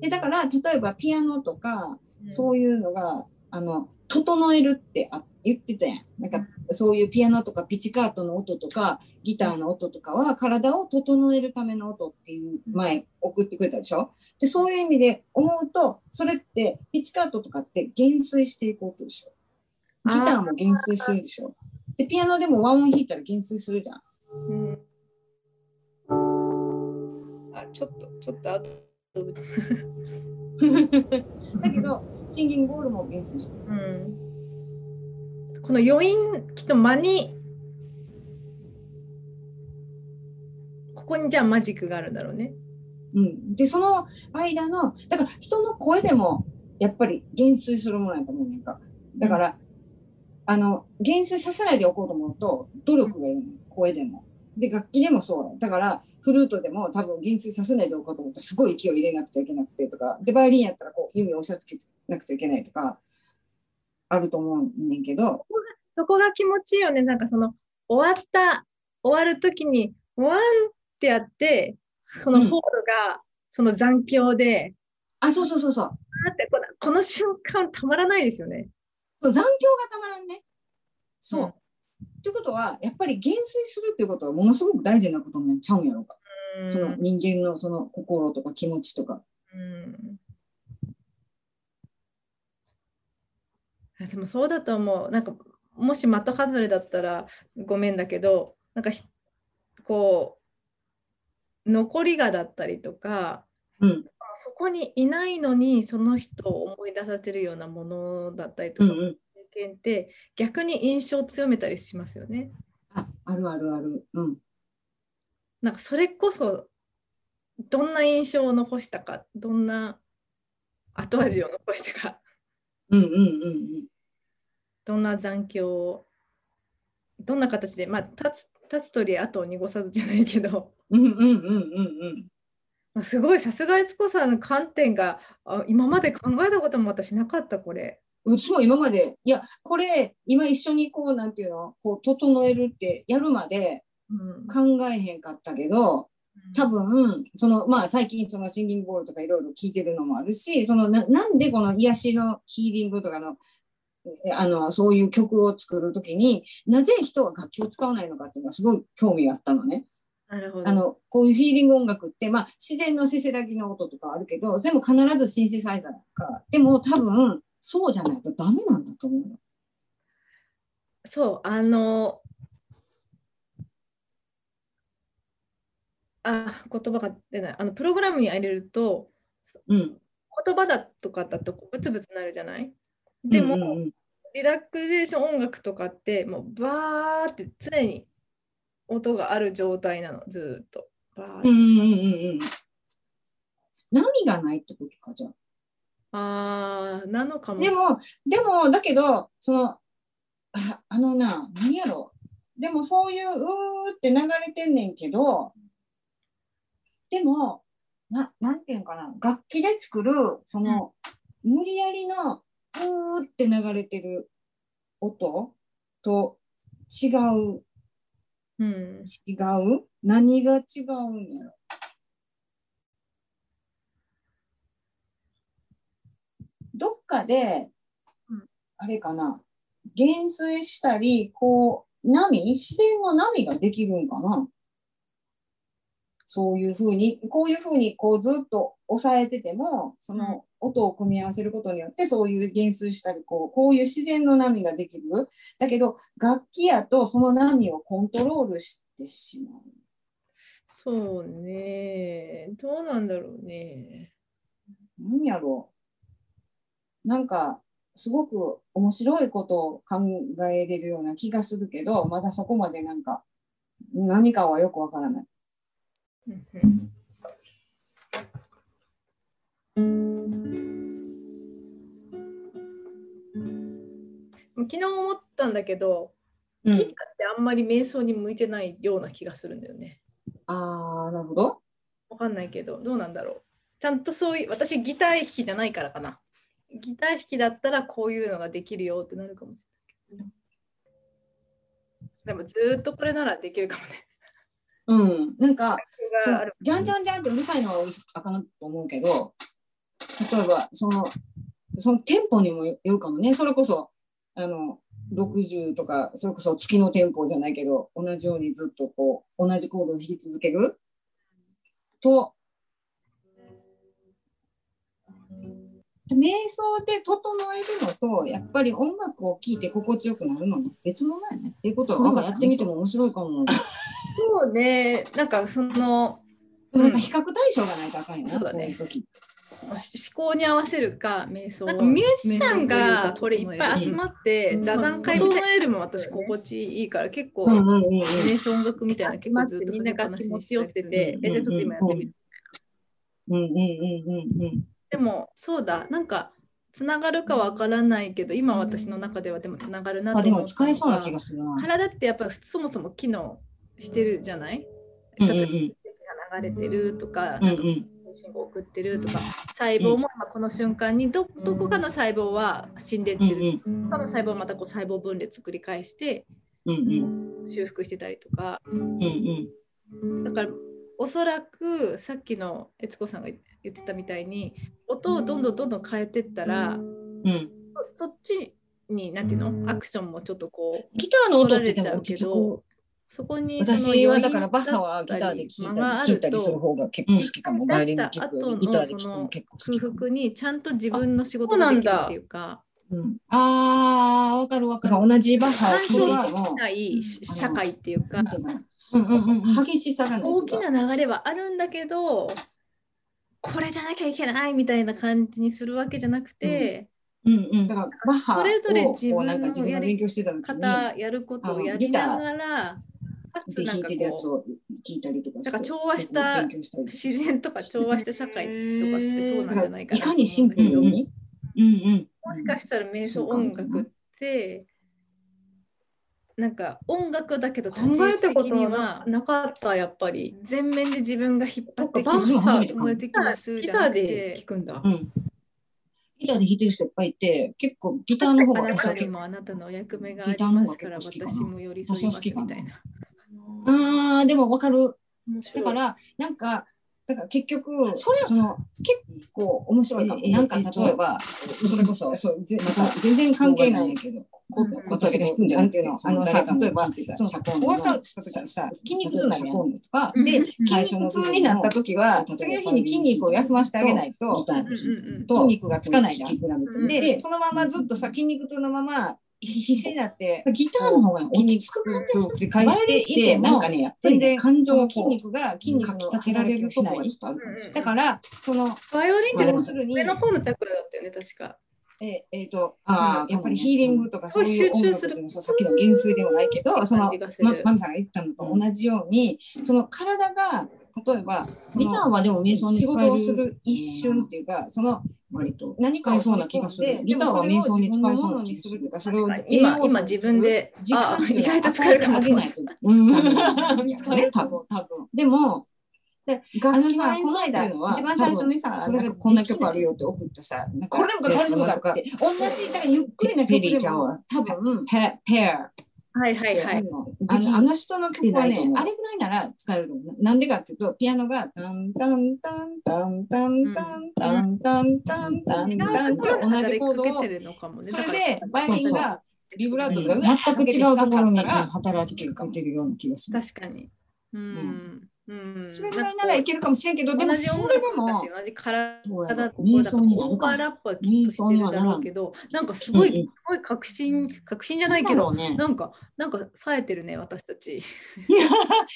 で、だから、例えばピアノとか、そういうのが、あの、整えるってあ言ってたやん。なんか、そういうピアノとかピチカートの音とか、ギターの音とかは、体を整えるための音っていう前送ってくれたでしょ？で、そういう意味で思うと、それって、ピチカートとかって減衰していく音でしょ。ギターも減衰するでしょ。で、ピアノでも和音弾いたら減衰するじゃん。うん。あちょっとちょっとアウトだけど、シンギングボールも減衰してる。うん、この余韻きっと間にここにじゃあマジックがあるんだろうね。うん。で、その間の、だから人の声でも、やっぱり減衰するものやと思うねんか。だから、あの、減衰させないでおこうと思うと、努力がいるの、声でも。で、楽器でもそうだ。だから、フルートでも多分減衰させないでおこうと思うと、すごい勢い入れなくちゃいけなくてとか、で、バイオリンやったら、こう、弓を押さえつけなくちゃいけないとか、あると思うねんけど、そこが気持ちいいよね。なんかその終わった終わる時にワンってやってそのうんホールがその残響で、あ、そうそうそうそう。あってこのこの瞬間たまらないですよね。そう残響がたまらんね。そう。うんということは、やっぱり減衰するっていうことはものすごく大事なことになっちゃうんやろうか。うんその人間のその心とか気持ちとか。うんでもそうだと思う。なんかもし的外れだったらごめんだけどなんかひこう残りがだったりとかうん。そこにいないのにその人を思い出させるようなものだったりとか、うんうん。経験って逆に印象を強めたりしますよね。あ、あるあるある。うん。なんかそれこそどんな印象を残したかどんな後味を残したかうんうんうんどんな残響をどんな形でまあ立つ立つ鳥後を濁さずじゃないけどうん。うんうんうんうんすごいさすが悦子さんの観点があ今まで考えたことも私なかったこれ。うちも今まで、いや、これ、今一緒にこう、なんていうの、こう、整えるってやるまでうん考えへんかったけど、多分、その、まあ、最近、その、シンギングボールとかいろいろ聞いてるのもあるし、その、ななんでこの癒しのヒーリングとかの、えあの、そういう曲を作るときになぜ人は楽器を使わないのかっていうのはすごい興味があったのね。なるほど。あの、こういうヒーリング音楽って、まあ、自然のせせらぎの音とかあるけど、でも必ずシンセサイザーとか、でも多分、そうじゃないとダメなんだと思うの。そう、あの、あ、言葉が出ない。あの、プログラムに入れると、うん。言葉だとかだとブツブツなるじゃない？でも、うんうんうんリラクゼーション音楽とかって、もうバーって常に音がある状態なの、ずーっと。ぱうんうんうんうん。波がないってことか、じゃあ。あーなのかもでも、でも、だけど、その、ああのな、何やろでもそういう、うーって流れてんねんけど、でも、ななんていうんかな、楽器で作る、その、無理やりの、うーって流れてる音と違う、うん、違う？何が違うんやろ？どっかで、うん。あれかな、減衰したり、こう、波、自然の波ができるんかな？そういうふうに、こういうふうにこうずっと抑えてても、その音を組み合わせることによって、そういう減衰したり、こう、こういう自然の波ができる。だけど、楽器やとその波をコントロールしてしまう。そうねどうなんだろうね何やろう。なんか、すごく面白いことを考えれるような気がするけど、まだそこまでなんか、何かはよくわからない。昨日思ったんだけど、うギターってあんまり瞑想に向いてないような気がするんだよね。ああ、なるほど。わかんないけど、どうなんだろう。ちゃんとそういう、私ギター弾きじゃないからかな。ギター弾きだったらこういうのができるよってなるかもしれない。でもずーっとこれならできるかもね。うん。なんか、じゃんじゃんじゃんってうるさいのはあかんと思うけど、例えば、その、そのテンポにもよるかもね。それこそ、あの、60とか、それこそ月のテンポじゃないけど、同じようにずっとこう、同じコードを弾き続ける？と、瞑想で整えるのと、やっぱり音楽を聴いて心地よくなるのも別物やねっていうことは、なんかやってみても面白いかも。そうね、なんかその、なん。か比較対象がないとあかんよな、そうだね。いう時。思考に合わせるか瞑想。なんかミュージシャンがこれいっぱい集まってうん。座談会整えるも私心地いいから結構瞑想音楽みたいな結構ずっとみんな楽器持ち寄ってて、うんえじゃあちょっと今やってみる。うんうんうんうんうん。でもそうだ。なんかつながるかわからないけど今私の中ではでもつながるなと思った使えそうな気のががするな。体ってやっぱりそもそも機能してるじゃない？うんうん。例えば血液が流れてるとか、なんかうん。うん信号を送ってるとか細胞も今この瞬間にどどこかの細胞は死んでってうんる、うん。他の細胞はまたこう細胞分裂繰り返してうん修復してたりとか。うんうん。だからおそらくさっきの悦子さんが言ってたみたいに音をどんどんどんどん変えてったらうん。そそっちになんていうの？アクションもちょっとこうギターの音って取られちゃうけどど、そこにその私はだからバッハはギターで聴いたり聞いたりする方が結構好きかも。うん。バイオリンで聴くよりギターで聴くの出した後の結構好空。腹にちゃんと自分の仕事ができるっていうか。うん。ああ、わかるわかる。同じバッハを干聴いててもない社会っていうか。うんうんうんうん。激しさが大かきな流れはあるんだけどこれじゃなきゃいけないみたいな感じにするわけじゃなくて、うんうん、だからそれぞれ自分こうなんか自分が勉強してた時に方やることをやりながらで弾いなんかこてるやつを聞いたりとかして。だから調和した自然とか調和した社会とかってそうなんじゃないかないかにシンプルに？うんうん。もしかしたら瞑想音楽ってなんか音楽だけど考立ち位置的にははなかったやっぱり。全面で自分が引っ張ってきバますッハ聞こえてきますギターでて聞くんだう。ん。ギターで弾いてる人いっぱいいて、結構ギターの方あなが私は結構。たにもあなたのお役目がありますから私も寄り添いますみたいな。ああ、でもわかる。だから、なんか、だから結局、それその結構面白いかも。ええなんか例えば、それこそ、そうぜまた全然関係ないんやけど、こうん。こだけで弾くんじゃなくて、あのさ、例えば、その終わったさ、筋肉痛なんとか、うん。で、最筋肉痛になった時は、次の日に筋肉を休ませてあげないと、筋肉がつかないじゃん。で、そのままずっとさ、筋肉痛のまま、必死になって、ギターの方が筋肉痛を繰り返していて、なんかね、やっぱりね、感情、筋肉が筋肉をかけられることがちょっとある。かもしれない。だから、その、バイオリンって要するに、上の方のチャクラだったよね、確か。ええーと、あやっぱりヒーリングとかそういうすごい集中する。音楽っていうのはさっきの減衰ではないけど、そのまマミさんが言ったのと同じように、その体が例えばそのリターンはでも瞑想に仕事をする一瞬っていうかその割と何かをそうな気がする。でリターンは瞑想に使えそうなに気がするするとかそれを今今自分で時間あ意外と使えるかもと思ってうん使える 多分多分。でもであのさ、この間、一番最初にさ、それがこんな曲あるよって送ってさ、これでもかこれでもかって、同じ、だからゆっくりな曲ペリーでもちゃんは、多分、ペペアはいはいはい。あのあの人の曲はねあれぐらいなら使えるの。なんでかっていうと、ピアノがタンタンタンタンタンタンタンタンタンタン違タンってう同じコードを。それでバイオリンがビブラートが全く違うところに働きかけてるような気がする。確かに。うん。うん。それぐらいならいけるかもしれんけど、でもそ同じ音れでも同じ体だオーバーラップはきっとしてるだろうけど、なんかすごい、すごい確信、確信じゃないけど。なんか、なんか冴えてるね、私たち。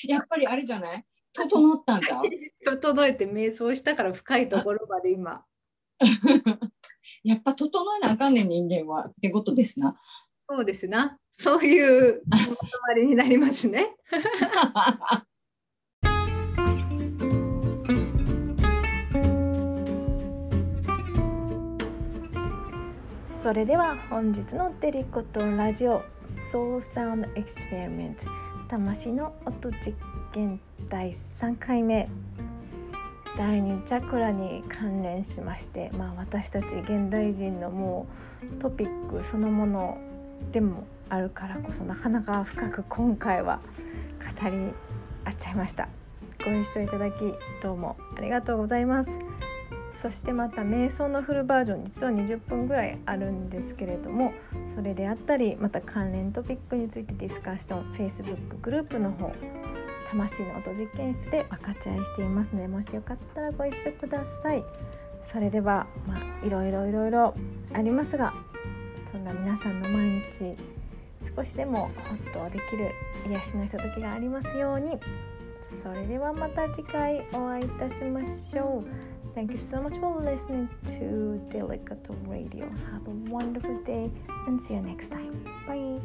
やっぱりあれじゃない整ったんじゃん届いて瞑想したから深いところまで今。やっぱ整えなあかんねん人間はってことですな。そうですな。そういうまとまりになりますね。それでは本日のデリコとラジオ Soul Sound Experiment 魂の音実験第3回目。第2チャクラに関連しまして、まあ、私たち現代人のもうトピックそのものでもあるからこそなかなか深く今回は語り合っちゃいました。ご一緒いただきどうもありがとうございます。そしてまた瞑想のフルバージョン実は20分ぐらいあるんですけれどもそれであったりまた関連トピックについてディスカッション Facebook グループの方魂の音実験室で分かち合いしていますのでもしよかったらご一緒ください。それではまあいろいろいろいろありますがそんな皆さんの毎日少しでもホッとできる癒しのひとときがありますように。それではまた次回お会いいたしましょう。Thank you so much for listening to Delicato Radio. Have a wonderful day and see you next time. Bye.